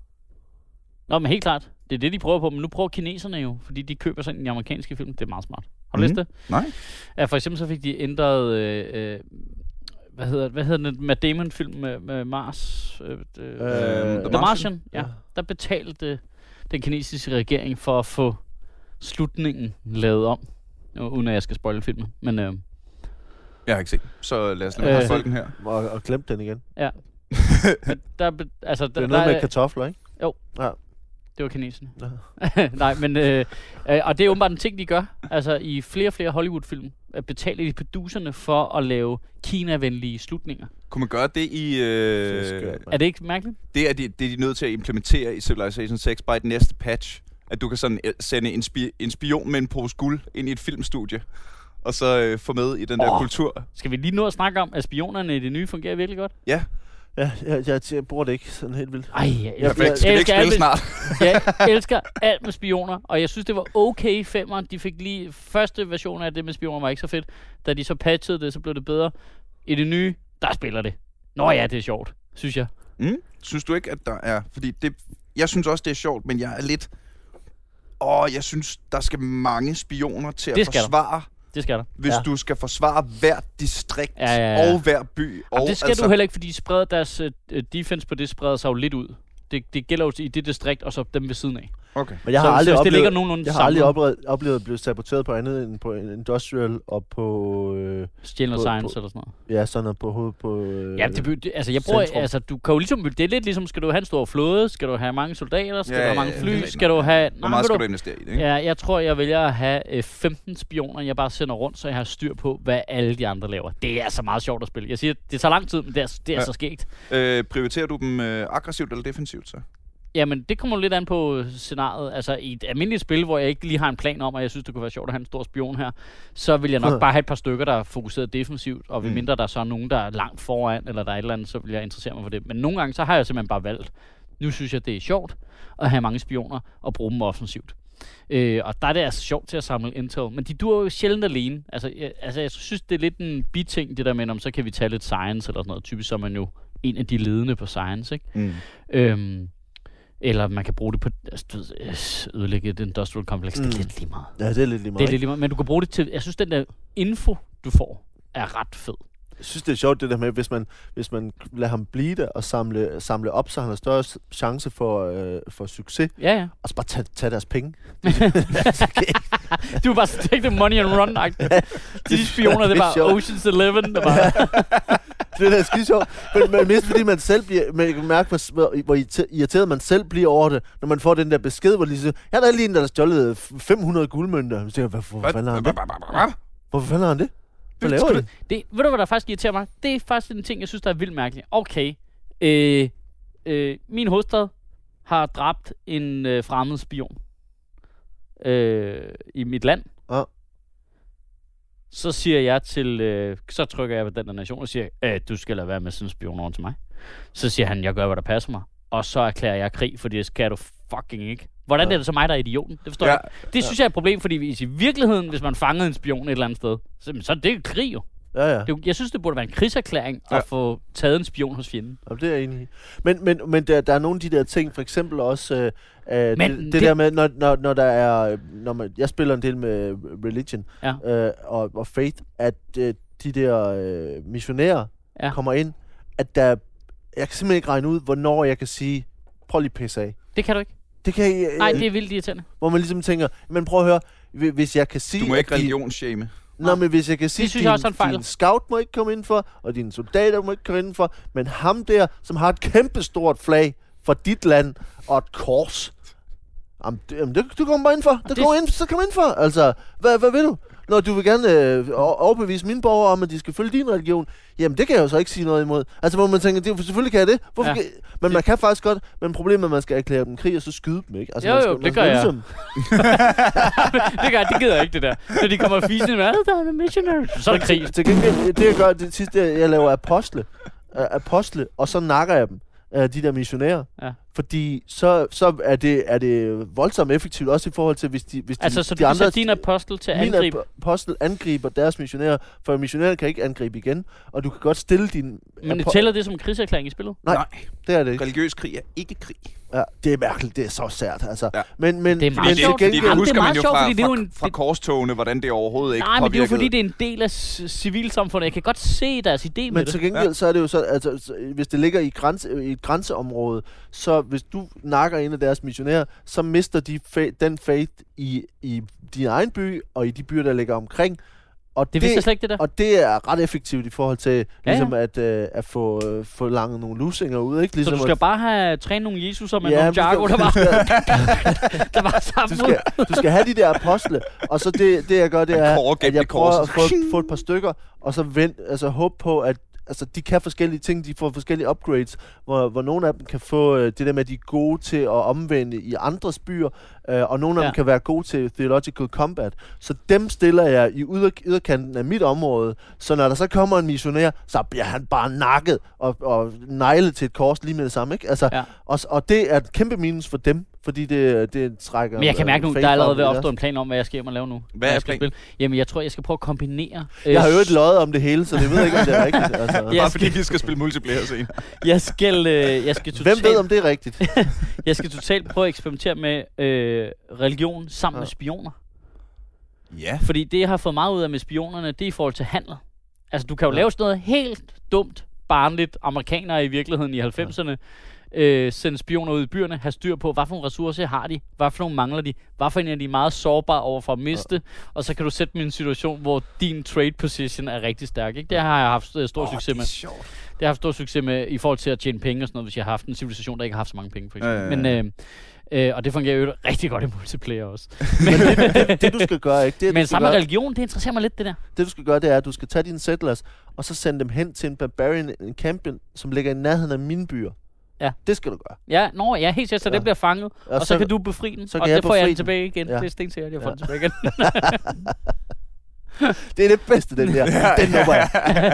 Nå, men helt klart. Det er det, de prøver på. Men nu prøver kineserne jo, fordi de køber sådan en amerikanske film. Det er meget smart. Har du Mhm. læst det? Nej. Ja, for eksempel så fik de ændret... Øh, øh, hvad hedder, hvad hedder den Matt Damon-film med, med Mars? Øh, øh, The The Martian. Martian, ja. Ja. Der betalte den kinesiske regering for at få slutningen lavet om. Uden at jeg skal spoile filmen. Men øh, Jeg har ikke set. Så lad os lade Øh. øh, folken her. Og, og glemt den igen. men der, altså, Det der, er noget der, med kartofler, ikke? Det var kineserne. Ja. Nej, men... Øh, øh, og det er åbenbart en ting, de gør. Altså, i flere og flere Hollywood-film at betaler de producerne for at lave Kina-venlige slutninger. Kunne man gøre det i... Det er Øh, mand. Er det ikke mærkeligt? det, er de, det er de nødt til at implementere i Civilization 6 bare i den næste patch. At du kan sådan øh, sende en, spi, en spion med en pose guld ind i et filmstudie. Og så øh, få med i den der kultur. Skal vi lige nå at snakke om, at spionerne i det nye fungerer virkelig godt? Ja, Ja, jeg, jeg, jeg bruger det ikke sådan helt vildt. Ej, jeg, jeg, jeg, perfekt. Skal vi ikke elsker alt spille med- snart? jeg elsker alt med spioner, og jeg synes, det var okay femmeren. De fik lige... Første version af det med spioner var ikke så fedt. Da de så patchede det, så blev det bedre. I det nye, der spiller det. Nå ja, det er sjovt, synes jeg. Mm? Synes du ikke, at der er... Fordi det, jeg synes også, det er sjovt, men jeg er lidt... Åh, jeg synes, der skal mange spioner til Det at skal der. Det skal der. hvis Ja. du skal forsvare hvert distrikt Ja, ja, ja. og hver by. Og Og det skal altså, du heller ikke, fordi de spreder deres uh, defense på det spreder sig jo lidt ud. Det, det gælder jo i det distrikt, og så dem ved siden af. Okay. Men jeg har så, aldrig så hvis det ligger oplevet, nogenlunde jeg har aldrig oplevet, oplevet at blive saboteret på andet end på en industrial og på... Øh, stjælen og science på- eller sådan noget. ja, sådan noget på hovedet på... Øh, Ja, det, det, altså jeg bruger, centrum. altså du kan jo ligesom, det er lidt ligesom, skal du have en stor flåde, skal du have mange soldater, skal Ja, du have ja, mange ja, fly, er skal du have... Hvor meget skal du- du investere i det, ikke? Ja, jeg tror, jeg vælger at have øh, 15 spioner, jeg bare sender rundt, så jeg har styr på, hvad alle de andre laver. Det er altså meget sjovt at spille. Jeg siger, det tager lang tid, men det er, det er Ja. så skægt. Øh, prioriterer du dem øh, aggressivt eller defensivt, så? Jamen, det kommer lidt an på scenariet. Altså, i et almindeligt spil, hvor jeg ikke lige har en plan om, og jeg synes, det kunne være sjovt at have en stor spion her, så vil jeg nok bare have et par stykker, der er fokuseret defensivt, og ved Mm. mindre der så er nogen, der er langt foran, eller der er et eller andet, så vil jeg interessere mig for det. Men nogle gange, så har jeg simpelthen bare valgt, nu synes jeg, det er sjovt at have mange spioner og bruge dem offensivt. Øh, og der er det altså sjovt til at samle intel, men de duer jo sjældent alene. Altså jeg, altså, jeg synes, det er lidt en biting, det der med, om så kan vi tage lidt science eller sådan noget. Typisk så er man jo en af de ledende på science, ikke? Mm. Øhm, eller man kan bruge det på altså, du ved, øh, ødelægge et industrial complex. Mm. Det er Mm. lidt lige meget. Ja, det er lidt lige meget. Det er lidt lige meget. Men du kan bruge det til... Jeg synes, den der info, du får, er ret fed. Jeg synes, det er sjovt, det der med, hvis man, hvis man lader ham blive der og samle, samle op, så han har større chance for, øh, for succes, Ja, ja. og så bare tage, tage deres penge. Du var bare så take the money and run. De spioner, det Det er var. Ocean's Eleven. Det var, det er da skide sjovt. Men, men mest fordi man selv bliver, man kan mærke, hvor, hvor- hvor irrite- irriteret man selv bliver over det, når man får den der besked, hvor de siger, ja, der er lige en, der har stjålet 500 guldmønter. Så tænker jeg, hvorfor fanden har han det? Hvorfor fanden har han det? Hvad laver de? det, ved du, hvad der faktisk irriterer mig? Det er faktisk en ting, jeg synes, der er vildt mærkeligt. Okay, øh, øh, min hovedstad har dræbt en øh, fremmed spion øh, i mit land. Ja. Så siger jeg til, øh, så trykker jeg på den der nation og siger, øh, du skal lade være med at sende spioner over til mig. Så siger han, jeg gør, hvad der passer mig. Og så erklærer jeg krig, for det skal du fucking ikke. Hvordan Ja. er det så mig, der er idioten? Det forstår Ja. jeg. Det synes jeg er et problem, fordi hvis i virkeligheden, hvis man fangede en spion et eller andet sted, så, så er det jo krig jo. Ja, ja. Det, jeg synes, det burde være en krigserklæring Ja. at få taget en spion hos fjenden. Jamen, det er jeg enig i. Men, men, men der, der er nogle af de der ting, for eksempel også øh, Men det, det, det- der med, når, når, når der er, når man, jeg spiller en del med religion Ja. øh, og, og faith, at øh, de der øh, missionærer Ja. ja. kommer ind, at der, jeg kan simpelthen ikke regne ud, hvornår jeg kan sige, prøv lige pisse af. Det kan du ikke. Det kan jeg, Nej, det er vildt irriterende. Hvor man ligesom tænker, men prøv at høre, hvi- hvis jeg kan sige... Du må ikke religionsshame. Nå, men hvis jeg kan sige, synes din, også din scout må ikke komme ind for, og dine soldater må ikke komme ind for, men ham der, som har et kæmpe stort flag for dit land og et kors, jamen, det, jamen, det, du kommer bare ind for. Det, Det- kommer ind, så kom ind for. Altså, hvad, hvad vil du? Når du vil gerne øh, overbevise mine borgere om, at de skal følge din religion, jamen det kan jeg jo så ikke sige noget imod. Altså, hvor man tænker, det, selvfølgelig kan jeg det. Hvorfor Ja. kan, men man kan faktisk godt, men problemet er, at man skal erklære dem krig, og så skyde dem, ikke? Altså, Jo, man jo, skal, det man gør jeg. Ligesom, det, gør, jeg- det gider jeg ikke, det der. Når de kommer med, "Ah, der er missionary. Så er der krig. Til, gengæld, det jeg gør, det sidste, jeg, laver apostle, apostle, og så nakker jeg dem, de der missionærer. Ja. Fordi så, så er, det, er det voldsomt effektivt, også i forhold til, hvis de, hvis de, Altså, så de kan sætte din apostel til at min angribe. ap- apostel angriber deres missionærer, for missionærer kan ikke angribe igen, og du kan godt stille din... Men apo- tæller det som en krigserklæring i spillet? Nej. Nej. det er det ikke. Religiøs krig er ikke krig. Ja, det er mærkeligt, det er så sært, altså. Ja. Men, men, Det er meget men det, sjovt, fordi det husker det er man meget jo sjovt, fra, fordi det er jo fra, en- fra det- korstogene, hvordan det overhovedet ikke Nej, men det er jo fordi, det er en del af civilsamfundet. Jeg kan godt se deres idé med Men det. til gengæld, så er det jo så, altså, så, hvis det ligger i, grænse, i et grænseområde, så hvis du nakker en af deres missionærer, så mister de fa- den faith i, i din egen by, og i de byer, der ligger omkring. Og Det vidste jeg slet ikke, det der. og det er ret effektivt i forhold til Ja, ligesom at, øh, at få, øh, få langet nogle lusinger ud, ikke? Så Ligesom du skal at, bare have trænet nogle Jesus og med Ja, nogle du skal- Jago, der var, skal- der var sammen. du skal, du skal have de der apostle, og så det, det jeg gør, det er, at jeg prøver at få, få et par stykker, og så vent, altså håbe på, at altså, de kan forskellige ting, de får forskellige upgrades, hvor, hvor nogle af dem kan få øh, det der med, at de er gode til at omvende i andres byer, øh, og nogle af Ja. dem kan være gode til theological combat. Så dem stiller jeg i yder, yderkanten af mit område, så når der så kommer en missionær, så bliver han bare nakket og, og neglet til et kors lige med det samme, ikke? Altså, Ja. og, og det er et kæmpe minus for dem, fordi det, det trækker... Men jeg kan mærke nu, der er allerede ved at opstå op en plan om, hvad jeg skal hjem og lave nu. Hvad jeg er skal planen? spille. Jamen, jeg tror, jeg skal prøve at kombinere. øh, Jeg har jo et løjet om det hele, så jeg ved ikke, om det er rigtigt. Altså. Bare fordi vi skal spille multiplayer senere. Jeg skal, øh, jeg skal totalt, Hvem ved, om det er rigtigt? jeg skal totalt prøve at eksperimentere med øh, religion sammen Ja. med spioner. Ja. Fordi det, jeg har fået meget ud af med spionerne, det er i forhold til handel. Altså, du kan jo Ja. lave sådan noget helt dumt, barnligt, amerikanere i virkeligheden i 90'erne. Øh, sende spioner ud i byerne, have styr på, hvad for nogle ressourcer har de, hvad for nogle mangler de, hvad for en af de er meget sårbare over for at miste, og så kan du sætte dem i en situation, hvor din trade position er rigtig stærk. Ikke? Det har jeg haft øh, stor Åh, succes det med. er sjovt. Det har jeg haft stor succes med i forhold til at tjene penge og sådan noget, hvis jeg har haft en civilisation, der ikke har haft så mange penge, for Ja, eksempel. ja, ja. Men, øh, øh, og det fungerer jo rigtig godt i multiplayer også. Men det, det, det, du skal gøre, ikke? Det, Men med gøre, religion, det interesserer mig lidt, det der. det, du skal gøre, det er, at du skal tage dine settlers, og så sende dem hen til en barbarian en champion, som ligger i nærheden af mine byer. Ja. Det skal du gøre. Ja, nå, ja, helt sikkert, så Ja. det bliver fanget, og, så, kan du befri den, så og kan jeg det får jeg den tilbage igen. Ja. Det er stensikkert, jeg får Ja. den tilbage igen. Det er det bedste, den der. Den nupper jeg.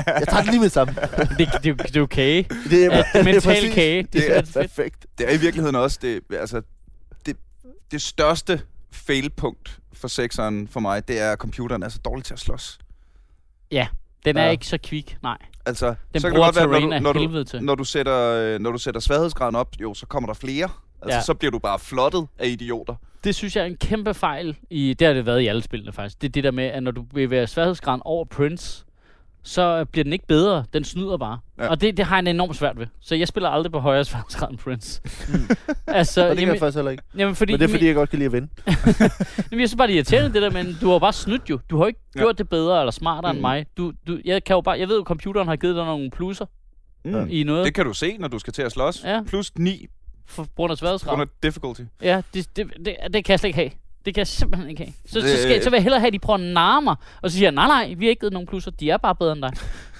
Jeg tager den lige med sammen. det, det, er jo- det er jo kage. Det Ja, det er mental kage. Det er Det er fedt. Perfekt. Det er i virkeligheden også det, altså, det, største failpunkt for sekseren for mig, det er, at computeren er så dårlig til at slås. Den er Ja. ikke så kvik, nej. Altså, Den så kan det godt være, når du, når, du, til. når, du sætter, øh, når du sætter sværhedsgraden op, jo, så kommer der flere. Altså, Ja. så bliver du bare flottet af idioter. Det synes jeg er en kæmpe fejl. I, det har det været i alle spillene faktisk. Det er det der med, at når du bevæger sværhedsgraden over Prince, så bliver den ikke bedre. Den snyder bare. Ja. Og det, det har jeg enormt svært ved. Så jeg spiller aldrig på højere sværhedsgrad end Prince. altså, Og det kan jamen, jeg faktisk heller ikke. jamen, fordi, Men det er fordi, jeg godt kan lide at vinde. Jamen, jeg synes bare, det er irriterende, det der, men du har bare snydt jo. Du har ikke Ja. gjort det bedre eller smartere mm. Mm. end mig. Du, du, jeg, kan jo bare, jeg ved jo, at computeren har givet dig nogle plusser Mm. i noget. Det kan du se, når du skal til at slås. Ja. Plus 9 For grund af på grund af difficulty. Ja, det, det, det, det kan jeg slet ikke have. Det kan jeg simpelthen ikke have. Så, Det- så, skal, så vil jeg hellere have, at de prøver at narre mig, og så siger jeg, nej, nej, vi har ikke givet nogen plusser. De er bare bedre end dig.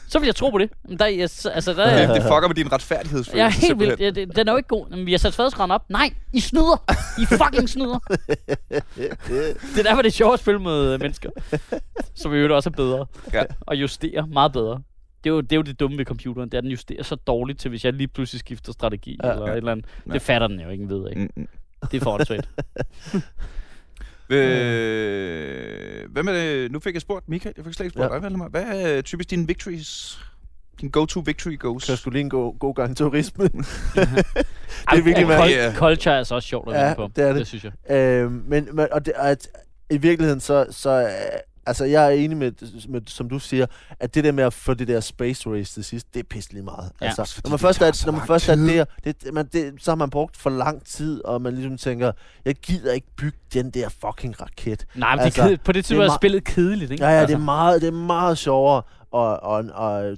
Så vil jeg tro på det. Men der, jeg, altså, der, er Det, fucker med din retfærdighedsfølelse. jeg er helt simpelthen. vildt. Ja, det- Den er jo ikke god. Men vi har sat sværhedsgraden op. Nej, I snyder. I fucking snyder. det er derfor, det er sjovt at spille med øh, mennesker. Som i øvrigt også er bedre. Ja. Og justere meget bedre. Det er, jo, det er jo det dumme ved computeren. Det er, at den justerer så dårligt til, hvis jeg lige pludselig skifter strategi. Ja. Ja, eller Ja. et eller andet. Ja. Det fatter den jo ikke ved, ikke? Mm, mm. Det er for åndssvagt. Øh, hvad med det? Nu fik jeg spurgt Michael. Jeg fik slet ikke spurgt Ja. dig, Valdemar. Hvad er typisk dine victories? Din go-to victory goes? Jeg skulle lige en god, god gang turisme. det er virkelig Cul- mærkeligt. Culture er altså også sjovt at Ja, på. det er det. det synes jeg. Øh, men, men og det, at, i virkeligheden, så, så øh, altså jeg er enig med, med, som du siger, at det der med at få det der space race til sidst, det er pisselig meget. Ja. altså, når man først er, når man først er der, det, man, det, så har man brugt for lang tid, og man ligesom tænker, jeg gider ikke bygge den der fucking raket. Nej, men Altså, det er ked- på det er tidspunkt er meget- spillet kedeligt, ikke? Ja, ja, altså. det er meget, det er meget sjovere og, og, og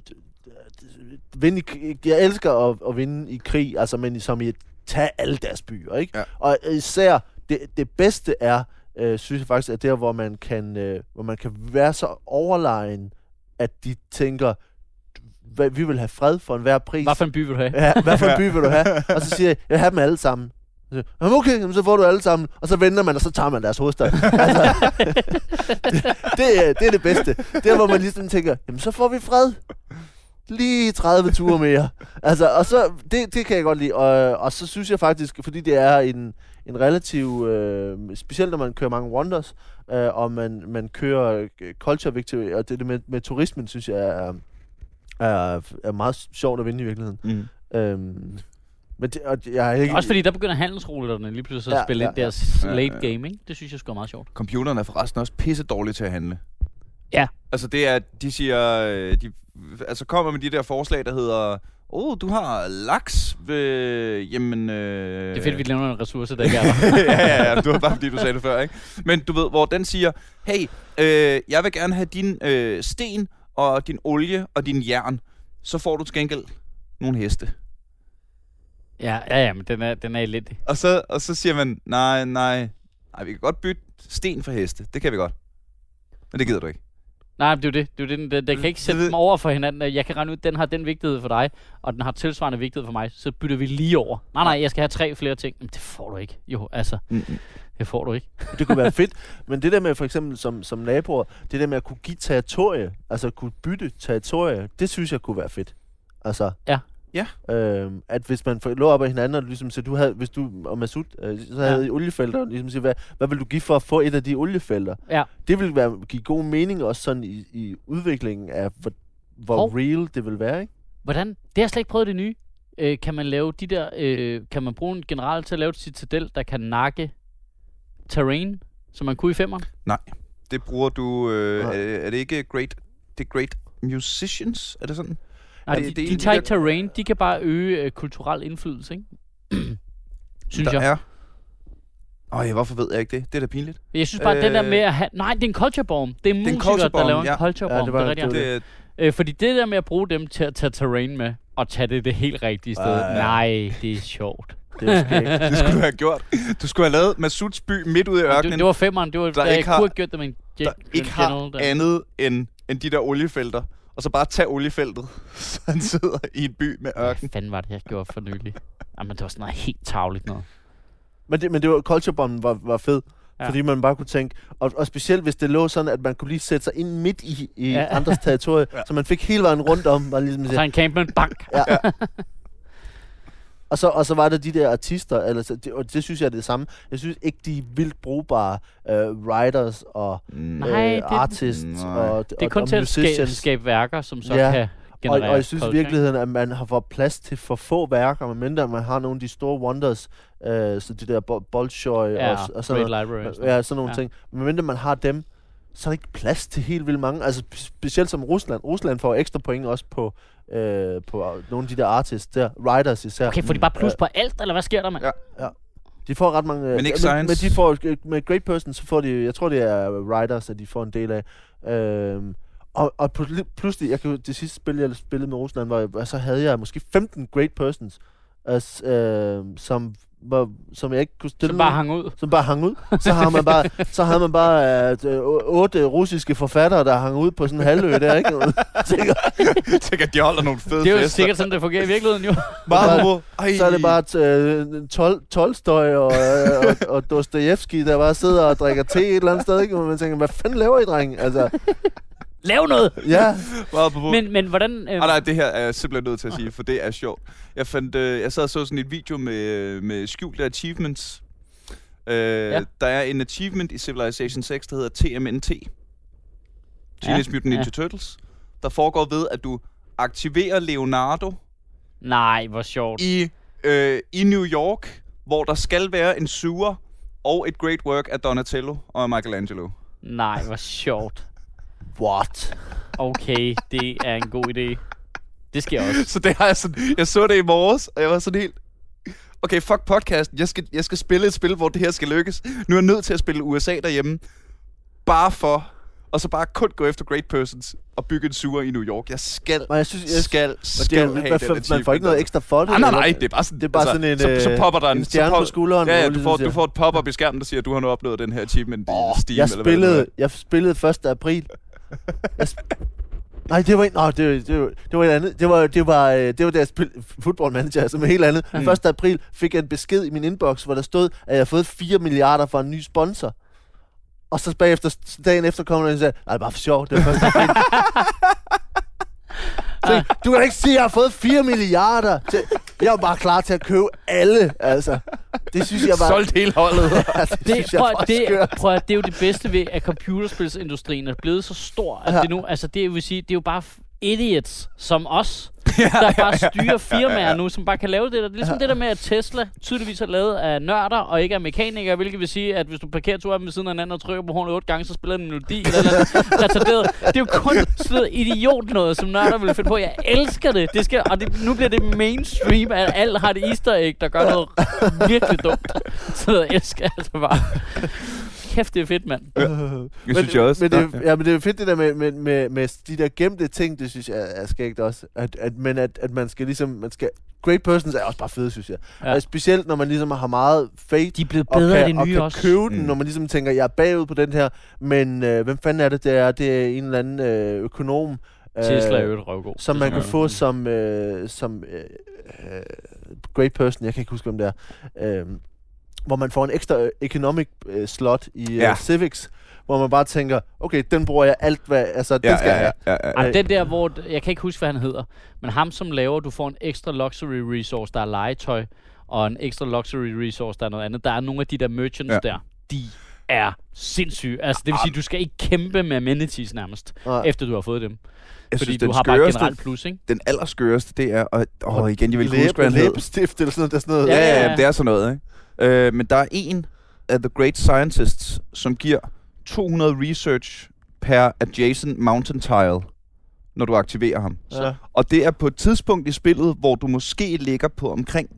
vinde i, jeg elsker at, at vinde i krig, altså men som i at tage alle deres byer, ikke? Ja. Og især det, det bedste er, øh, synes jeg faktisk, at der hvor man kan, øh, hvor man kan være så overlegen, at de tænker, "Hvad- vi vil have fred for enhver pris. Hvad for en by vil du have? Ja, hvad for en by vil du have? Og så siger jeg, jeg vil have dem alle sammen. Så siger jeg, "Jamen, okay, så får du alle sammen. Og så venter man, og så tager man deres hovedstad. altså, det, det, er, det er det bedste. Der, hvor man ligesom tænker, jamen så får vi fred. Lige 30 ture mere. Altså, og så, det, det kan jeg godt lide. Og, og så synes jeg faktisk, fordi det er en, en relativ, øh, specielt når man kører mange wonders, øh, og man, man kører øh, culture victory, og det, det med, med turismen, synes jeg er, er, er meget sjovt at vinde i virkeligheden. Mm. Øhm, men det, og jeg er ikke... Også fordi der begynder handelsrullerne lige pludselig at Ja, spille ja, ind deres ja. late Ja, ikke? Det synes jeg sgu er meget sjovt. Computeren er forresten også pisse dårlig til at handle. Ja. Altså det er, de siger, øh, de altså kommer med de der forslag, der hedder, åh, oh, du har laks ved, jamen... Øh, Det er fedt, vi nævner en ressource, der ikke er der. ja, ja, ja, det var bare fordi, du sagde det før, ikke? Men du ved, hvor den siger, hey, øh, jeg vil gerne have din øh, sten og din olie og din jern, så får du til gengæld nogle heste. ja, ja, ja, men den er, den er elendig. Og så, og så siger man, nej, nej, nej, vi kan godt bytte sten for heste. Det kan vi godt. Men det gider du ikke. Nej, det er jo det. det, er jo det den, den, den kan ikke sætte dem over for hinanden. Jeg kan regne ud, at den har den vigtighed for dig, og den har tilsvarende vigtighed for mig. Så bytter vi lige over. Nej, nej, jeg skal have tre flere ting. Men det får du ikke. Jo, altså, Mm-mm. det får du ikke. Det kunne være fedt. Men det der med for eksempel som, som naboer, det der med at kunne give territorie, altså kunne bytte territorie, det synes jeg kunne være fedt. Altså, Ja. Ja. Øhm, at hvis man lå op af hinanden, og ligesom, så du havde, hvis du og Masud, øh, så havde Ja. I oliefelter, og ligesom sige, hvad, hvad vil du give for at få et af de oliefelter? Ja. Det vil være, give god mening også sådan i, i udviklingen af, hvor, hvor Hov. real det vil være, ikke? Hvordan? Det har jeg slet ikke prøvet det nye. Øh, kan man lave de der, øh, kan man bruge en general til at lave et citadel, der kan nakke terrain, som man kunne i femmeren? Det bruger du... Øh, Nej. er, er det ikke great... Det er great musicians? Er det sådan? Nej, det- de, det er de, en tager der- ikke terrain, de kan bare øge øh, kulturel indflydelse, ikke? Synes der jeg. er... Øj, hvorfor ved jeg ikke det? Det er da pinligt. Jeg synes bare, øh, det der Øh, med at have... Nej, det er en culture bomb. Det er en musikere, der laver ja. en culture Ja, bomb. det det, var- er rigtigt. det var- Det, Øh, fordi det der med at bruge dem til at tage terrain med, og tage det det helt rigtige sted, Ja, ja. nej, det er sjovt. Det er ikke. det skulle du have gjort. Du skulle have lavet Masuds by midt ude i Det, ørkenen, det var femmeren, det var, Der der, jeg ikke har- kunne have gjort det med en der gen- ikke general har der. andet end, end de der oliefelter. Og så bare tage oliefeltet, så han sidder i en by med ørken. Hvad fanden var det, jeg gjorde for nylig? Jamen, det var sådan noget helt tavligt noget. Men det, men det var, culture bomben var, var fed. Ja. Ja. Fordi man bare kunne tænke, og, og specielt hvis det lå sådan, at man kunne lige sætte sig ind midt i, i Ja. ja. andres territorie, Ja. ja. så man fik hele vejen rundt om. Var ligesom, Og så en campman, bank! og, så, og så var der de der artister, eller, det, og det synes jeg er det samme. Jeg synes ikke, de er vildt brugbare uh, writers og Nej, øh, det- artists Nej. og, Det er og, kun og til at skabe, skabe værker, som så Ja. kan Og, generere og jeg synes i virkeligheden, at man har fået plads til for få værker, medmindre man har nogle af de store wonders, øh, så de der Bo- Bolshoi Ja, og, og sådan noget. Library. og sådan Ja, sådan nogle Ja. ting. Men mindre man har dem, så er der ikke plads til helt vildt mange. Altså spe- specielt som Rusland. Rusland får ekstra point også på, øh, på nogle af de der artists der, writers især. Okay, får de bare plus på alt, eller hvad sker der, mand? Ja. De får ret mange... Men ikke men, science. men de får, med Great Person, så får de... Jeg tror, det er writers, at de får en del af. Øhm, og, og pl- pludselig, jeg kan, det sidste spil, jeg spillede med Rusland, var, så havde jeg måske 15 Great Persons, as, øh, som, var, som jeg ikke kunne stille Som bare hang ud. som bare hang ud. Så har man bare, så har man bare øh, øh, otte russiske forfattere, der hang ud på sådan en halvø der, ikke? Jeg tænker, Tænk, at de holder nogle fede Det er jo fester. sikkert sådan, det fungerer i virkeligheden, jo. Bare, så er det bare øh, tol, Tolstoy og, øh, og, og Dostojevski, der bare sidder og drikker te et eller andet sted, ikke? Og man tænker, hvad fanden laver I, dreng? Altså, Lav noget! ja. Meget på Men, men hvordan... Øh, Ah, nej, det her er jeg simpelthen nødt til at sige, for det er sjovt. Jeg fandt, øh, jeg sad og så sådan et video med, med skjulte achievements. Øh, ja. Der er en achievement i Civilization 6, der hedder TMNT. Teenage Mutant Ninja ja. Turtles. Der foregår ved, at du aktiverer Leonardo Nej, hvor sjovt. i, øh, i New York, hvor der skal være en sewer og et great work af Donatello og af Michelangelo. Nej, hvor sjovt. What? Okay, det er en god idé. Det skal jeg også. Så det har jeg sådan, jeg så det i morges, og jeg var sådan helt, okay, fuck podcasten, jeg skal, jeg skal spille et spil, hvor det her skal lykkes. Nu er jeg nødt til at spille USA derhjemme, bare for, og så bare kun gå efter Great Persons og bygge en sewer i New York. Jeg skal, Men jeg synes, jeg, skal, det skal er jo, have hvad, den man får ikke noget altså. ekstra for det. Ah, nej, eller? nej, det er bare sådan, Det er bare sådan en, så, så øh, popper der en, en stjerne pop- på skulderen, Ja, ja, du får, du får et pop-up i skærmen, der siger, at du har nu opnået den her achievement i Steam. Jeg eller hvad det spillede, jeg spillede 1. april. Jeg Nej, det var ikke... Nå, det, var- det, var, det var et andet. Det var, det var, øh, det var spillede football manager, som er helt andet. Mm. 1. april fik jeg en besked i min inbox, hvor der stod, at jeg havde fået 4 milliarder fra en ny sponsor. Og så bagefter, dagen efter kom der og sagde, nej, det er bare for sjov, det er 1. april. Så, du kan da ikke sige, at jeg har fået 4 milliarder. Til, jeg var bare klar til at købe alle, altså. Det synes jeg bare... Solgt hele holdet. altså, det, Det, synes jeg prøv, var det, prøv, det er jo det bedste ved, at computerspilsindustrien er blevet så stor, at Ja. det nu, altså det vil sige, det er jo bare idiots som os, der bare styrer firmaer nu, som bare kan lave det der. Det er ligesom det der med, at Tesla tydeligvis er lavet af nørder og ikke af mekanikere, hvilket vil sige, at hvis du parkerer to af dem ved siden af hinanden og trykker på hornet otte gange, så spiller den en melodi eller, eller andet retarderet. Det er jo kun sådan noget idiot noget, som nørder vil finde på. Jeg elsker det. det skal, og det, nu bliver det mainstream, at alt har et easter egg, der gør noget virkelig dumt. Så jeg elsker altså bare. Kæft, det er fedt, mand. Det synes jeg også. Men det, ja, men det er fedt det der med, med, med, med de der gemte ting, det synes jeg er skægt også. At, at, men at, at man skal ligesom, man skal, Great Persons er også bare fede, synes jeg. Ja. Ja. Specielt når man ligesom har meget faith De er blevet og bedre kan, og nye kan også. købe den, Mm. når man ligesom tænker, jeg er bagud på den her, men øh, hvem fanden er det, det er? Det er en eller anden øh, økonom. Tesla er øh, jo et røvgod. som Det man kan få som, øh, som øh, øh, great person, jeg kan ikke huske, hvem det er, øh, hvor man får en ekstra øh, economic øh, slot i øh, Ja. Civics, hvor man bare tænker, okay, den bruger jeg alt, hvad, altså, den ja, skal jeg ja, have. ja, ja, ja. Ej, den der, hvor... Jeg kan ikke huske, hvad han hedder. Men ham, som laver, du får en ekstra luxury resource, der er legetøj, og en ekstra luxury resource, der er noget andet. Der er nogle af de der merchants Ja. ja. der. De er sindssyge. Altså, det vil sige, du skal ikke kæmpe med amenities nærmest, Nej. efter du har fået dem. Jeg Fordi synes, du den har bare skøreste, generelt plus, ikke? den allerskøreste, det er, og, åh, igen, jeg vil ikke huske, hvad han hed. læbestift eller sådan noget. Der er sådan noget. Ja, Ja, ja, ja. ja, det er sådan noget, ikke? Øh, men der er en af The Great Scientists, som giver 200 research per adjacent mountain tile, når du aktiverer ham. Ja. Og det er på et tidspunkt i spillet, hvor du måske ligger på omkring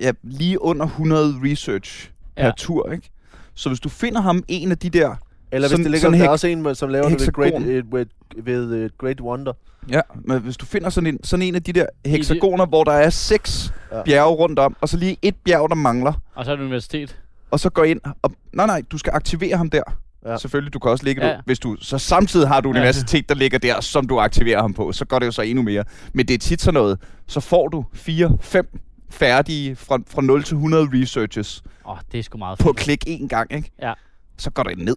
ja, lige under 100 research per Ja. tur, ikke? Så hvis du finder ham en af de der... Eller hvis Sådan- det ligger, sådan der er også en, som laver det ved Great, hexagon. øh, ved, ved øh, Great Wonder. Ja, men hvis du finder sådan en, sådan en af de der hexagoner, hvor der er seks Ja. bjerge rundt om, og så lige et bjerg, der mangler, Og så er det universitet. og så går ind og... Nej, nej, du skal aktivere ham der. Ja. Selvfølgelig, du kan også ligge Ja. hvis du så samtidig har du Ja. universitet, der ligger der, som du aktiverer ham på, så går det jo så endnu mere. Men det er tit sådan noget, så får du 4-5 færdige fra, fra 0 til 100 researches Åh, oh, det er sgu meget på fedt. klik én gang, ikke? Ja. Så går det ned.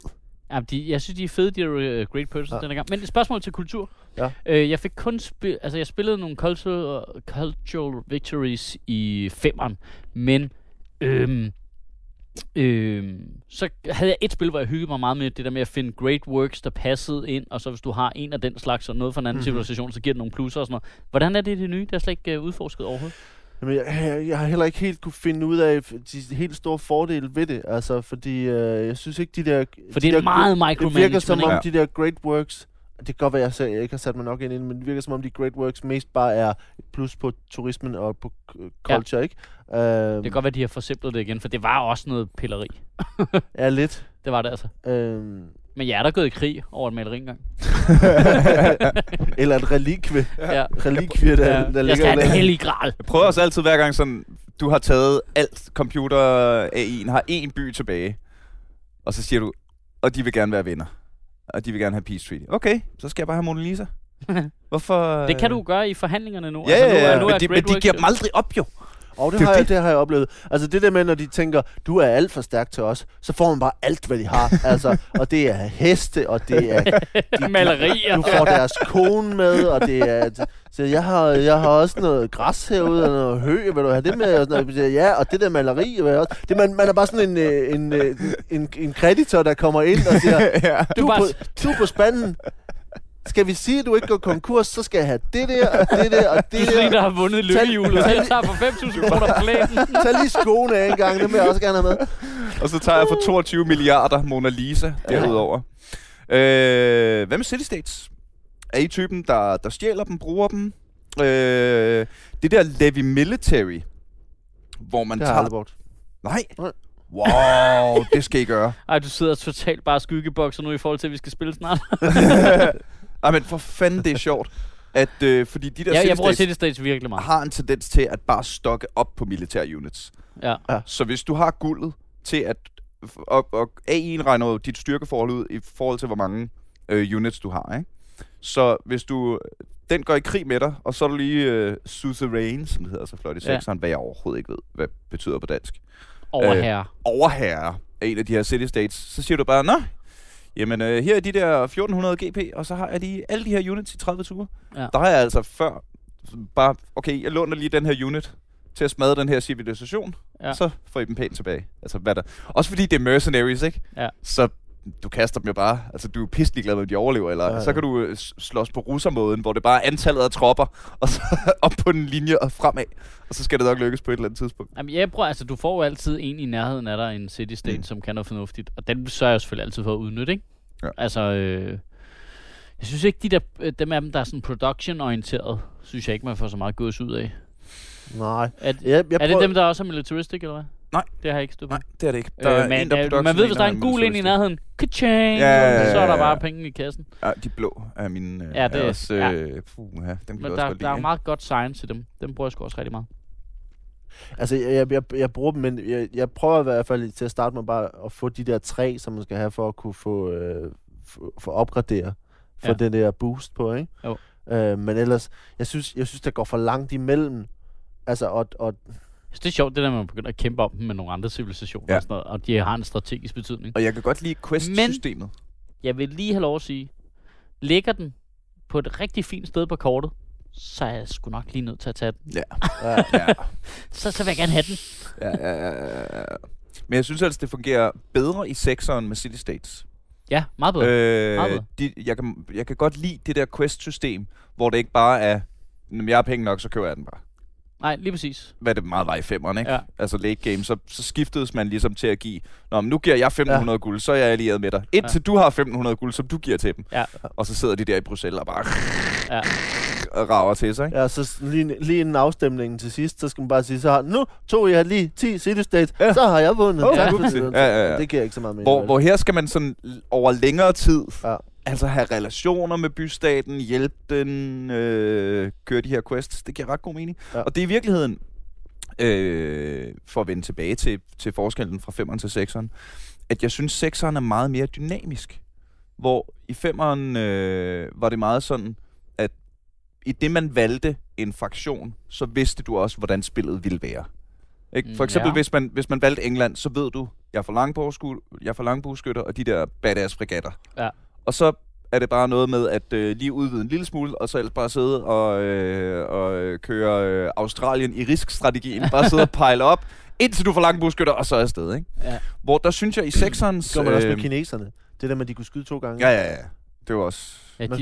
Ja, de, jeg synes, de er fede, de der uh, Great Persons ja. Ja. den her gang. Men et spørgsmål til kultur. Ja. Øh, jeg fik kun spil, altså jeg spillede nogle cultural, cultural victories i femmeren, men øhm, øhm, så havde jeg et spil, hvor jeg hyggede mig meget med det der med at finde great works, der passede ind, og så hvis du har en af den slags og noget fra en anden mm-hmm. civilisation, så giver det nogle plusser og sådan noget. Hvordan er det det nye? Det er slet ikke uh, udforsket overhovedet. Jamen, jeg, jeg, jeg har heller ikke helt kunne finde ud af de helt store fordele ved det, altså, fordi øh, jeg synes ikke, de der... For de det er der meget Det virker som om micromanagement, de der great works, det kan godt være, at jeg, jeg ikke har sat mig nok ind i det, men det virker som om de great works mest bare er et plus på turismen og på culture, ikke? Uh, Det kan godt være, de har forsimplet det igen, for det var også noget pilleri. er lidt. Det var det altså. Øhm, Men jeg er der gået i krig over et maleri engang. eller et relikvie. Ja. Relikvie, der, Ja. der Jeg ligger skal have den der. hellige gral. Jeg prøver også altid hver gang sådan, du har taget alt computer AI'en, har én by tilbage, og så siger du, og de vil gerne være venner. Og de vil gerne have Peace Treaty. Okay, så skal jeg bare have Mona Lisa. Hvorfor? Det kan du gøre i forhandlingerne nu. Ja, altså, ja, nu, ja, er- nu men, er de, men de giver dem aldrig op, jo. Og det, Det har jeg, det. har jeg oplevet. Altså det der med, når de tænker, du er alt for stærk til os, så får man bare alt, hvad de har. altså, og det er heste, og det er... De, Malerier. Du får deres kone med, og det er... Så jeg har, jeg har også noget græs herude, og noget hø, vil du have det med? Og sådan noget. Ja, og det der maleri, vil jeg også. Det, man, man er bare sådan en, øh, en, øh, en, en kreditor, der kommer ind og siger, ja. du, Du bare på, du er på spanden. Skal vi sige, at du ikke går konkurs, så skal jeg have det der, og det der, og Du det er sådan en, der der. har vundet lykkehjulet. Tag- Jeg tager for 5.000 kroner på planen. Tag lige skoene af en gang, det vil jeg også gerne have med. Og så tager jeg for 22 milliarder Mona Lisa derudover. Øh, hvad med City States? Er I typen, der, der stjæler dem, bruger dem? Øh, det der Levi Military, hvor man Det har tager... brugt. Nej. Nej. Wow, det skal I gøre. Ej, du sidder totalt bare skyggebokser nu i forhold til, at vi skal spille snart. Ej, men for fanden, det er sjovt. At, øh, fordi de der Ja, City jeg bruger States City States virkelig meget. har en tendens til at bare stokke op på militære units. Ja. Så hvis du har guldet til at... Og, og AI'en regner jo dit styrkeforhold ud i forhold til, hvor mange øh, units du har, ikke? Så hvis du... Den går i krig med dig, og så er du lige øh, suzerain, som det hedder så flot i Ja. sekseren, hvad jeg overhovedet ikke ved, hvad betyder på dansk. Over Øh, her. Overherre af en af de her city states. Så siger du bare, nå, jamen øh, her er de der 1400 GP, og så har jeg lige alle de her units i 30 ture. Ja. Der har jeg altså før bare, okay, jeg låner lige den her unit til at smadre den her civilisation, Ja. så får I dem pænt tilbage. Altså, hvad der... Også fordi det er mercenaries, ikke? Ja. Så du kaster dem jo bare. Altså, du er pisselig glad med, om de overlever. Eller Ja, ja, så kan du øh, slås på russermåden, hvor det bare er antallet af tropper, og så op på en linje og fremad. Og så skal det nok lykkes på et eller andet tidspunkt. Jamen, jeg prøver, altså, du får jo altid en i nærheden af dig, en city state, mm. Som kan noget fornuftigt. Og den sørger jeg selvfølgelig altid for at udnytte, ikke? Ja. Altså, øh, jeg synes ikke, de der, øh, dem af dem, der er sådan production-orienteret, synes jeg ikke, man får så meget gods ud af. Nej. Er, Jeg, jeg er det prøver- dem, der også er militaristic, eller hvad? Nej. Det har jeg ikke stået på. Nej, det er det ikke. Der øh, men, en, der er øh, man ved, hvis der er en er gul ind i nærheden, ka-ching, Ja, ja, ja, så er der ja, bare ja. penge i kassen. Ja, de blå er mine øh, Ja, det er er- også... ja. Øh, puh, ja, dem Men der, der er meget godt science til dem. Dem bruger jeg sgu også rigtig meget. Altså, jeg, jeg, jeg, jeg bruger dem, men jeg, jeg prøver i hvert fald til at starte med bare at få de der tre, som man skal have for at kunne få, øh, få, få opgradere for Ja. ja. den der boost på, ikke? Jo. Øh, men ellers, jeg synes, jeg synes, der går for langt imellem. Altså, og, og Jeg synes, det er sjovt, det der, man begynder at kæmpe om dem med nogle andre civilisationer Ja. og sådan noget, og de har en strategisk betydning. Og jeg kan godt lide quest-systemet. Jeg vil lige have lov at sige, ligger den på et rigtig fint sted på kortet, så er jeg sgu nok lige nødt til at tage den. Ja. ja, ja. Så, så vil jeg gerne have den. ja, ja, ja, ja. Men jeg synes altså, det fungerer bedre i sekseren med City States. Ja, meget bedre. Øh, meget bedre. de, jeg, kan, jeg kan godt lide det der quest-system, hvor det ikke bare er, "Jamen, jeg har penge nok, så køber jeg den bare. Nej, lige præcis. Hvad det meget var i femmeren, ikke? Ja. Altså late game, så, så skiftedes man ligesom til at give, Nå, men nu giver jeg 1500 ja. guld, så er jeg allieret med dig. Indtil ja. du har 1500 guld, som du giver til dem. Ja. Og så sidder de der i Bruxelles og bare Ja. og rager til sig, ikke? ja, så lige, lige inden afstemningen til sidst, så skal man bare sige, så har, nu tog jeg lige 10 City States, Ja. ja. så har jeg vundet. Oh, Tak for upsi. det. Ja, ja, ja. Det giver ikke så meget mening. Hvor, hvor her skal man sådan over længere tid Ja. Altså have relationer med bystaten, hjælpe den, øh, køre de her quests. Det giver ret god mening. Ja. Og det er i virkeligheden, øh, for at vende tilbage til, til forskellen fra 5'eren til 6'eren, at jeg synes, 6'eren er meget mere dynamisk. Hvor i 5'eren øh, var det meget sådan, at i det man valgte en fraktion, så vidste du også, hvordan spillet ville være. Ikke? For Mm, eksempel, ja. hvis, man, hvis man valgte England, så ved du, jeg er for langbogsskud- jeg er for langbueskytter, og de der badass fregatter. Ja. Og så er det bare noget med at øh, lige udvide en lille smule, og så ellers bare sidde og, øh, og øh, køre øh, Australien i risk-strategien. Bare sidde og pile op, indtil du får langbueskytter, og så er afsted. Ikke? Ja. Hvor der synes jeg i sekserens... Det gjorde man også med øh, kineserne. Det der med, at de kunne skyde to gange. Ja, ja, ja. Det var også Ja, de man-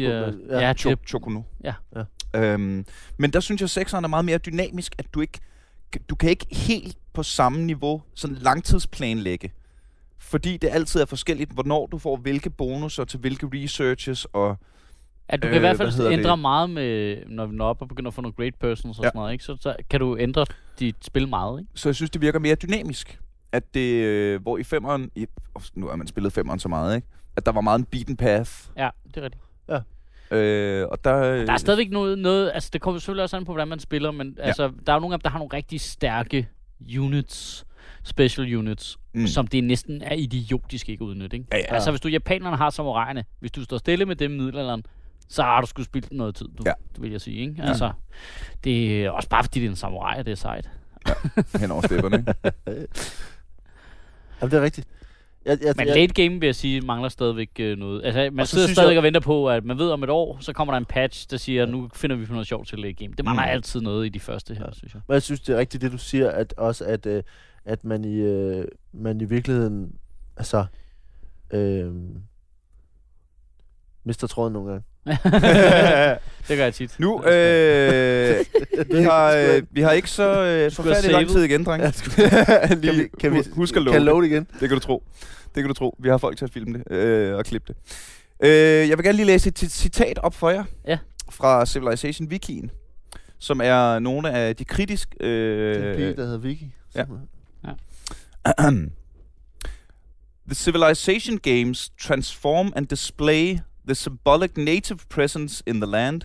ja. ja, Chok-. Ja. Ja. Øhm, men der synes jeg, at sekseren er meget mere dynamisk, at du ikke... du kan ikke helt på samme niveau sådan langtidsplanlægge. Fordi det altid er forskelligt, hvornår du får hvilke bonusser til hvilke researches, og At du kan Øh, i hvert fald ændre det? meget med, når vi når op og begynder at få nogle great persons og Ja. sådan noget, ikke? Så, så kan du ændre dit spil meget, ikke? så jeg synes, det virker mere dynamisk. At det, øh, hvor i femeren, i, oh, nu har man spillet femeren så meget, ikke? At der var meget en beaten path. Ja, det er rigtigt. Øh, og der, Der er stadigvæk noget, noget, altså det kommer selvfølgelig også an på, hvordan man spiller, men ja. altså, der er jo nogle af dem, der har nogle rigtig stærke units, special units, Mm. mm. som det næsten er idiotisk ikke at udnytte, ikke? Ja, ja. Altså, hvis du japanerne har samuraierne, hvis du står stille med dem i middelalderen, så har du sgu spildt noget tid, du, Ja. ja. vil jeg sige, ikke? Altså, det er også bare fordi, det er en samurai, det er sejt. hen over stepperne, ikke? Jamen, det er rigtigt. Jeg, jeg, Men late game, vil jeg sige, mangler stadigvæk øh, noget. Altså, man Og sidder synes stadig jeg- og venter på, at man ved om et år, så kommer der en patch, der siger, nu finder vi på noget sjovt til late game. Det mangler Mm. altid noget i de første her, synes jeg. Men jeg synes, det er rigtigt, det du siger, at også at, øh, at man, i, øh, man i virkeligheden, altså, øh, mister tråden nogle gange. det gør jeg tit. Nu, øh, vi, har, øh, vi har ikke så øh, forfærdelig lang tid igen, drenge. Kan Lige, vi, kan vi hu- husk at kan love det. love det igen? Det kan du tro. Det kan du tro. Vi har folk til at filme det øh, og klippe det. Øh, jeg vil gerne lige læse et citat op for jer. Ja. Fra Civilization Wikien. Som er nogle af de kritiske... Øh, det er en pige, der hedder Vicky. ja. the Civilization games transform and display the symbolic native presence in the land,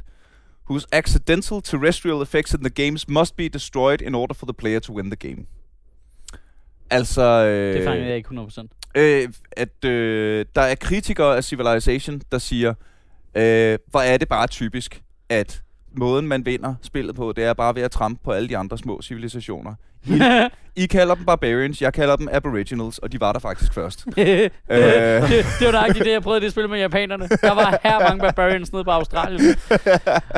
whose accidental terrestrial effects in the games must be destroyed in order for the player to win the game. Altså, øh, Det fanger jeg ikke 100%. øh, at øh, der er kritikere af Civilization, der siger, øh, hvor er det bare typisk, at måden, man vinder spillet på, det er bare ved at trampe på alle de andre små civilisationer. I, I kalder dem barbarians, jeg kalder dem aboriginals, og de var der faktisk først. det, det, det var nøjagtigt det, jeg prøvede det spil med japanerne. Der var her mange barbarians nede på Australien.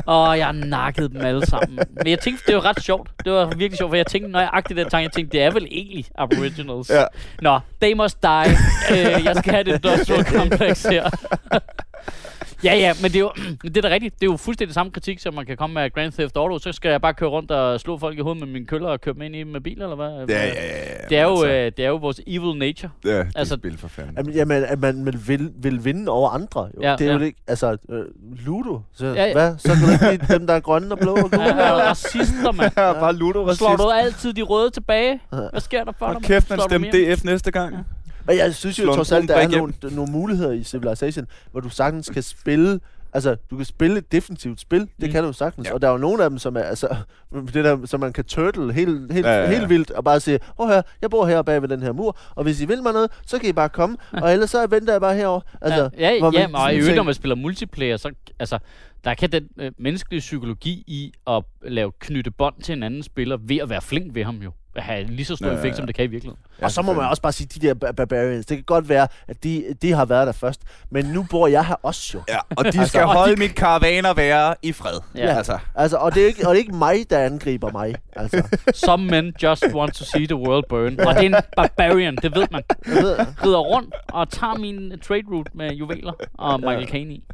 Og jeg nakkede dem alle sammen. Men jeg tænkte, det var ret sjovt. Det var virkelig sjovt, for jeg tænkte, når jeg agtede den tanke, jeg tænkte, det er vel egentlig aboriginals. Ja. Nå, they must die. øh, jeg skal have det industrial complex her. Ja, ja, men det er jo det er da rigtigt. Det er jo fuldstændig samme kritik, som man kan komme med Grand Theft Auto. Så skal jeg bare køre rundt og slå folk i hovedet med mine køller og køre dem ind i med bil, eller hvad? Ja, ja, ja. ja. Det er, jo, altså, øh, det er jo vores evil nature. ja, det er altså- spil for fanden. Jamen, jamen, at man, man vil, vil vinde over andre. Jo. Ja, det er jo ja. ikke, altså, øh, Ludo. Så, Ja, ja, ja. ja. Hvad? Så kan du ikke lide dem, der er grønne og blå og gule? Ja, er racister, mand. Ja, bare ludo Slår du altid de røde tilbage? Hvad sker der for Hold dig? kæft, man mere? DF næste gang. Ja. Men jeg synes jo trods alt, der er nogle, nogle muligheder i Civilization, hvor du sagtens kan spille Altså, du kan spille et defensivt spil, det Mm. kan du sagtens. Ja. Og der er jo nogle af dem, som er, altså, det der, som man kan turtle helt, helt, Ja, ja, ja, helt vildt, og bare sige, åh her, jeg bor her bag ved den her mur, og hvis I vil mig noget, så kan I bare komme, og ellers så venter jeg bare herover. Altså, ja, hvor ja, man ja og i øvrigt, når man spiller multiplayer, så altså, der kan den øh, menneskelige psykologi i at lave knytte bånd til en anden spiller ved at være flink ved ham jo, have lige så stor Ja, ja, ja, effekt, ja. som det kan i virkeligheden. Og så må man også bare sige, de der bar- barbarians, det kan godt være, at de, de har været der først, men nu bor jeg her også jo. Ja, og de Altså, skal og holde de- mit karavaner være i fred. Ja. Altså, Altså, og det er ikke, og det er ikke mig, der angriber mig. Altså, Some men just want to see the world burn. Og det er en barbarian, det ved man. jeg ved, Rider rundt og tager min trade route med juveler og Michael Caine i.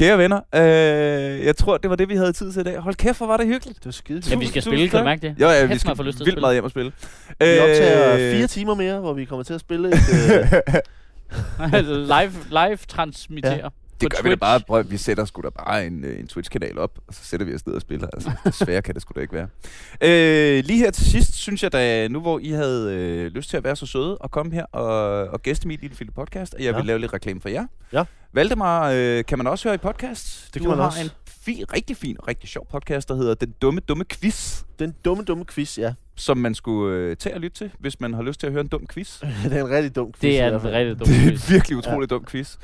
kære venner, øh, jeg tror, det var det, vi havde tid til i dag. Hold kæft, hvor var det hyggeligt. det var skide Ja, vi skal spille, kan du mærke det? Jo, ja, vi skal man får lyst til at vildt spille. meget hjem og spille. Vi optager Øh, fire timer mere, hvor vi kommer til at spille et... Øh, live, live transmittere. Ja. Det gør vi da Twitch. bare. Prøv, vi sætter sgu da bare en, øh, en Twitch-kanal op, og så sætter vi os ned og spiller. Altså, desværre kan det sgu da ikke være. Øh, lige her til sidst, synes jeg da, nu hvor I havde øh, lyst til at være så søde og komme her og, og gæste mit lille Philip podcast, og jeg Ja. vil lave lidt reklame for jer. Ja. Valdemar øh, kan man også høre i podcast. Det du kan man har også. en fin, rigtig fin og rigtig sjov podcast, der hedder Den Dumme Dumme Quiz, den dumme, dumme quiz, ja. Som man skulle øh, tage og lytte til, hvis man har lyst til at høre en dum quiz. det er en rigtig dum quiz. Det er en rigtig dum Det er quiz. en virkelig utrolig ja. dum quiz.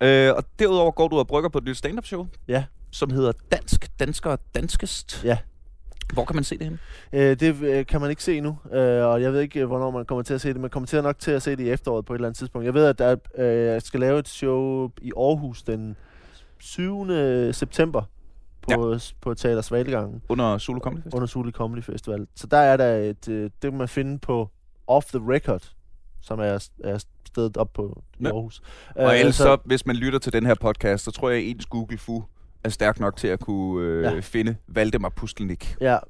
Ja. Øh, og derudover går du og brygger på et nyt stand-up show, Ja. som hedder Dansk, Dansker Danskest. Ja. Hvor kan man se det henne? Øh, det øh, kan man ikke se endnu, øh, og jeg ved ikke, øh, hvornår man kommer til at se det. Man kommer til nok til at se det i efteråret på et eller andet tidspunkt. Jeg ved, at der, øh, jeg skal lave et show i Aarhus den 7. september på, ja. på Teater Svalegangen Under Solo Comedy Fest? under Suli Comedy Festival. Så der er der et, øh, det kan man finde på Off the Record, som er, er stedet op på Ja. Aarhus. Og Øh, ellers så, hvis man lytter til den her podcast, så tror jeg, at ens Google Fu er stærk nok til at kunne øh, Ja. finde Valdemar Pustelnik. Ja, Der er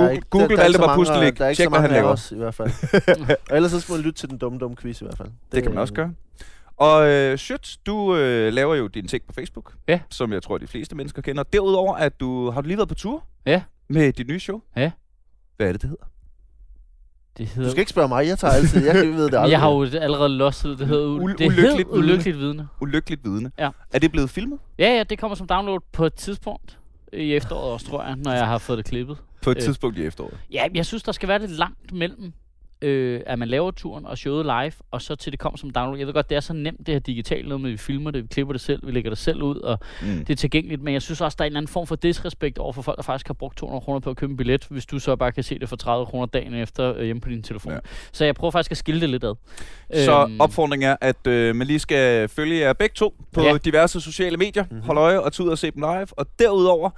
Google- ikke, Google der, der Valdemar Pustelnik. Der er ikke Tjek, så hvad mange han laver. os, i hvert fald. og ellers så skal man lytte til den dumme, dumme quiz, i hvert fald. Det, Det kan man også gøre. Og øh, Schütz, du øh, laver jo dine ting på Facebook, Ja. som jeg tror, de fleste mennesker kender. Derudover, at du har du lige været på tur Ja. med dit nye show. Ja. Hvad er det, det hedder? Det Du hedder... skal ikke spørge mig, jeg tager altid. Jeg ved det aldrig. jeg har jo allerede losset, det hedder u- det ulykkeligt hed vidne. ulykkeligt vidne. Ulykkeligt vidne. Ja. Er det blevet filmet? Ja, ja, det kommer som download på et tidspunkt i efteråret også, tror jeg, når jeg har fået det klippet. På et Øh. tidspunkt i efteråret. Ja, jeg synes, der skal være lidt langt mellem, øh, at man laver turen og showet live, og så til det kommer som download. Jeg ved godt, det er så nemt, det her digitalt noget med, at vi filmer det, vi klipper det selv, vi lægger det selv ud, og Mm. det er tilgængeligt, men jeg synes også, der er en anden form for disrespekt over for folk, der faktisk har brugt 200 kroner på at købe en billet, hvis du så bare kan se det for 30 kroner dagen efter øh, hjemme på din telefon. Ja. Så jeg prøver faktisk at skille det lidt ad. Så Øhm, opfordringen er, at øh, man lige skal følge jer begge to på ja. Diverse sociale medier. Mhm. Mm-hmm. Hold øje og tage ud og se dem live. Og derudover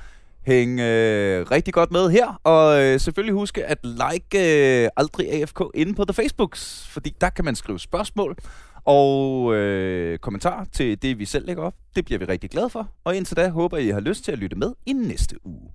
hæng øh, rigtig godt med her. Og øh, selvfølgelig huske at like øh, aldrig AFK inde på The Facebooks. Fordi der kan man skrive spørgsmål og øh, kommentar til det, vi selv lægger op. Det bliver vi rigtig glade for. Og indtil da håber jeg, I har lyst til at lytte med i næste uge.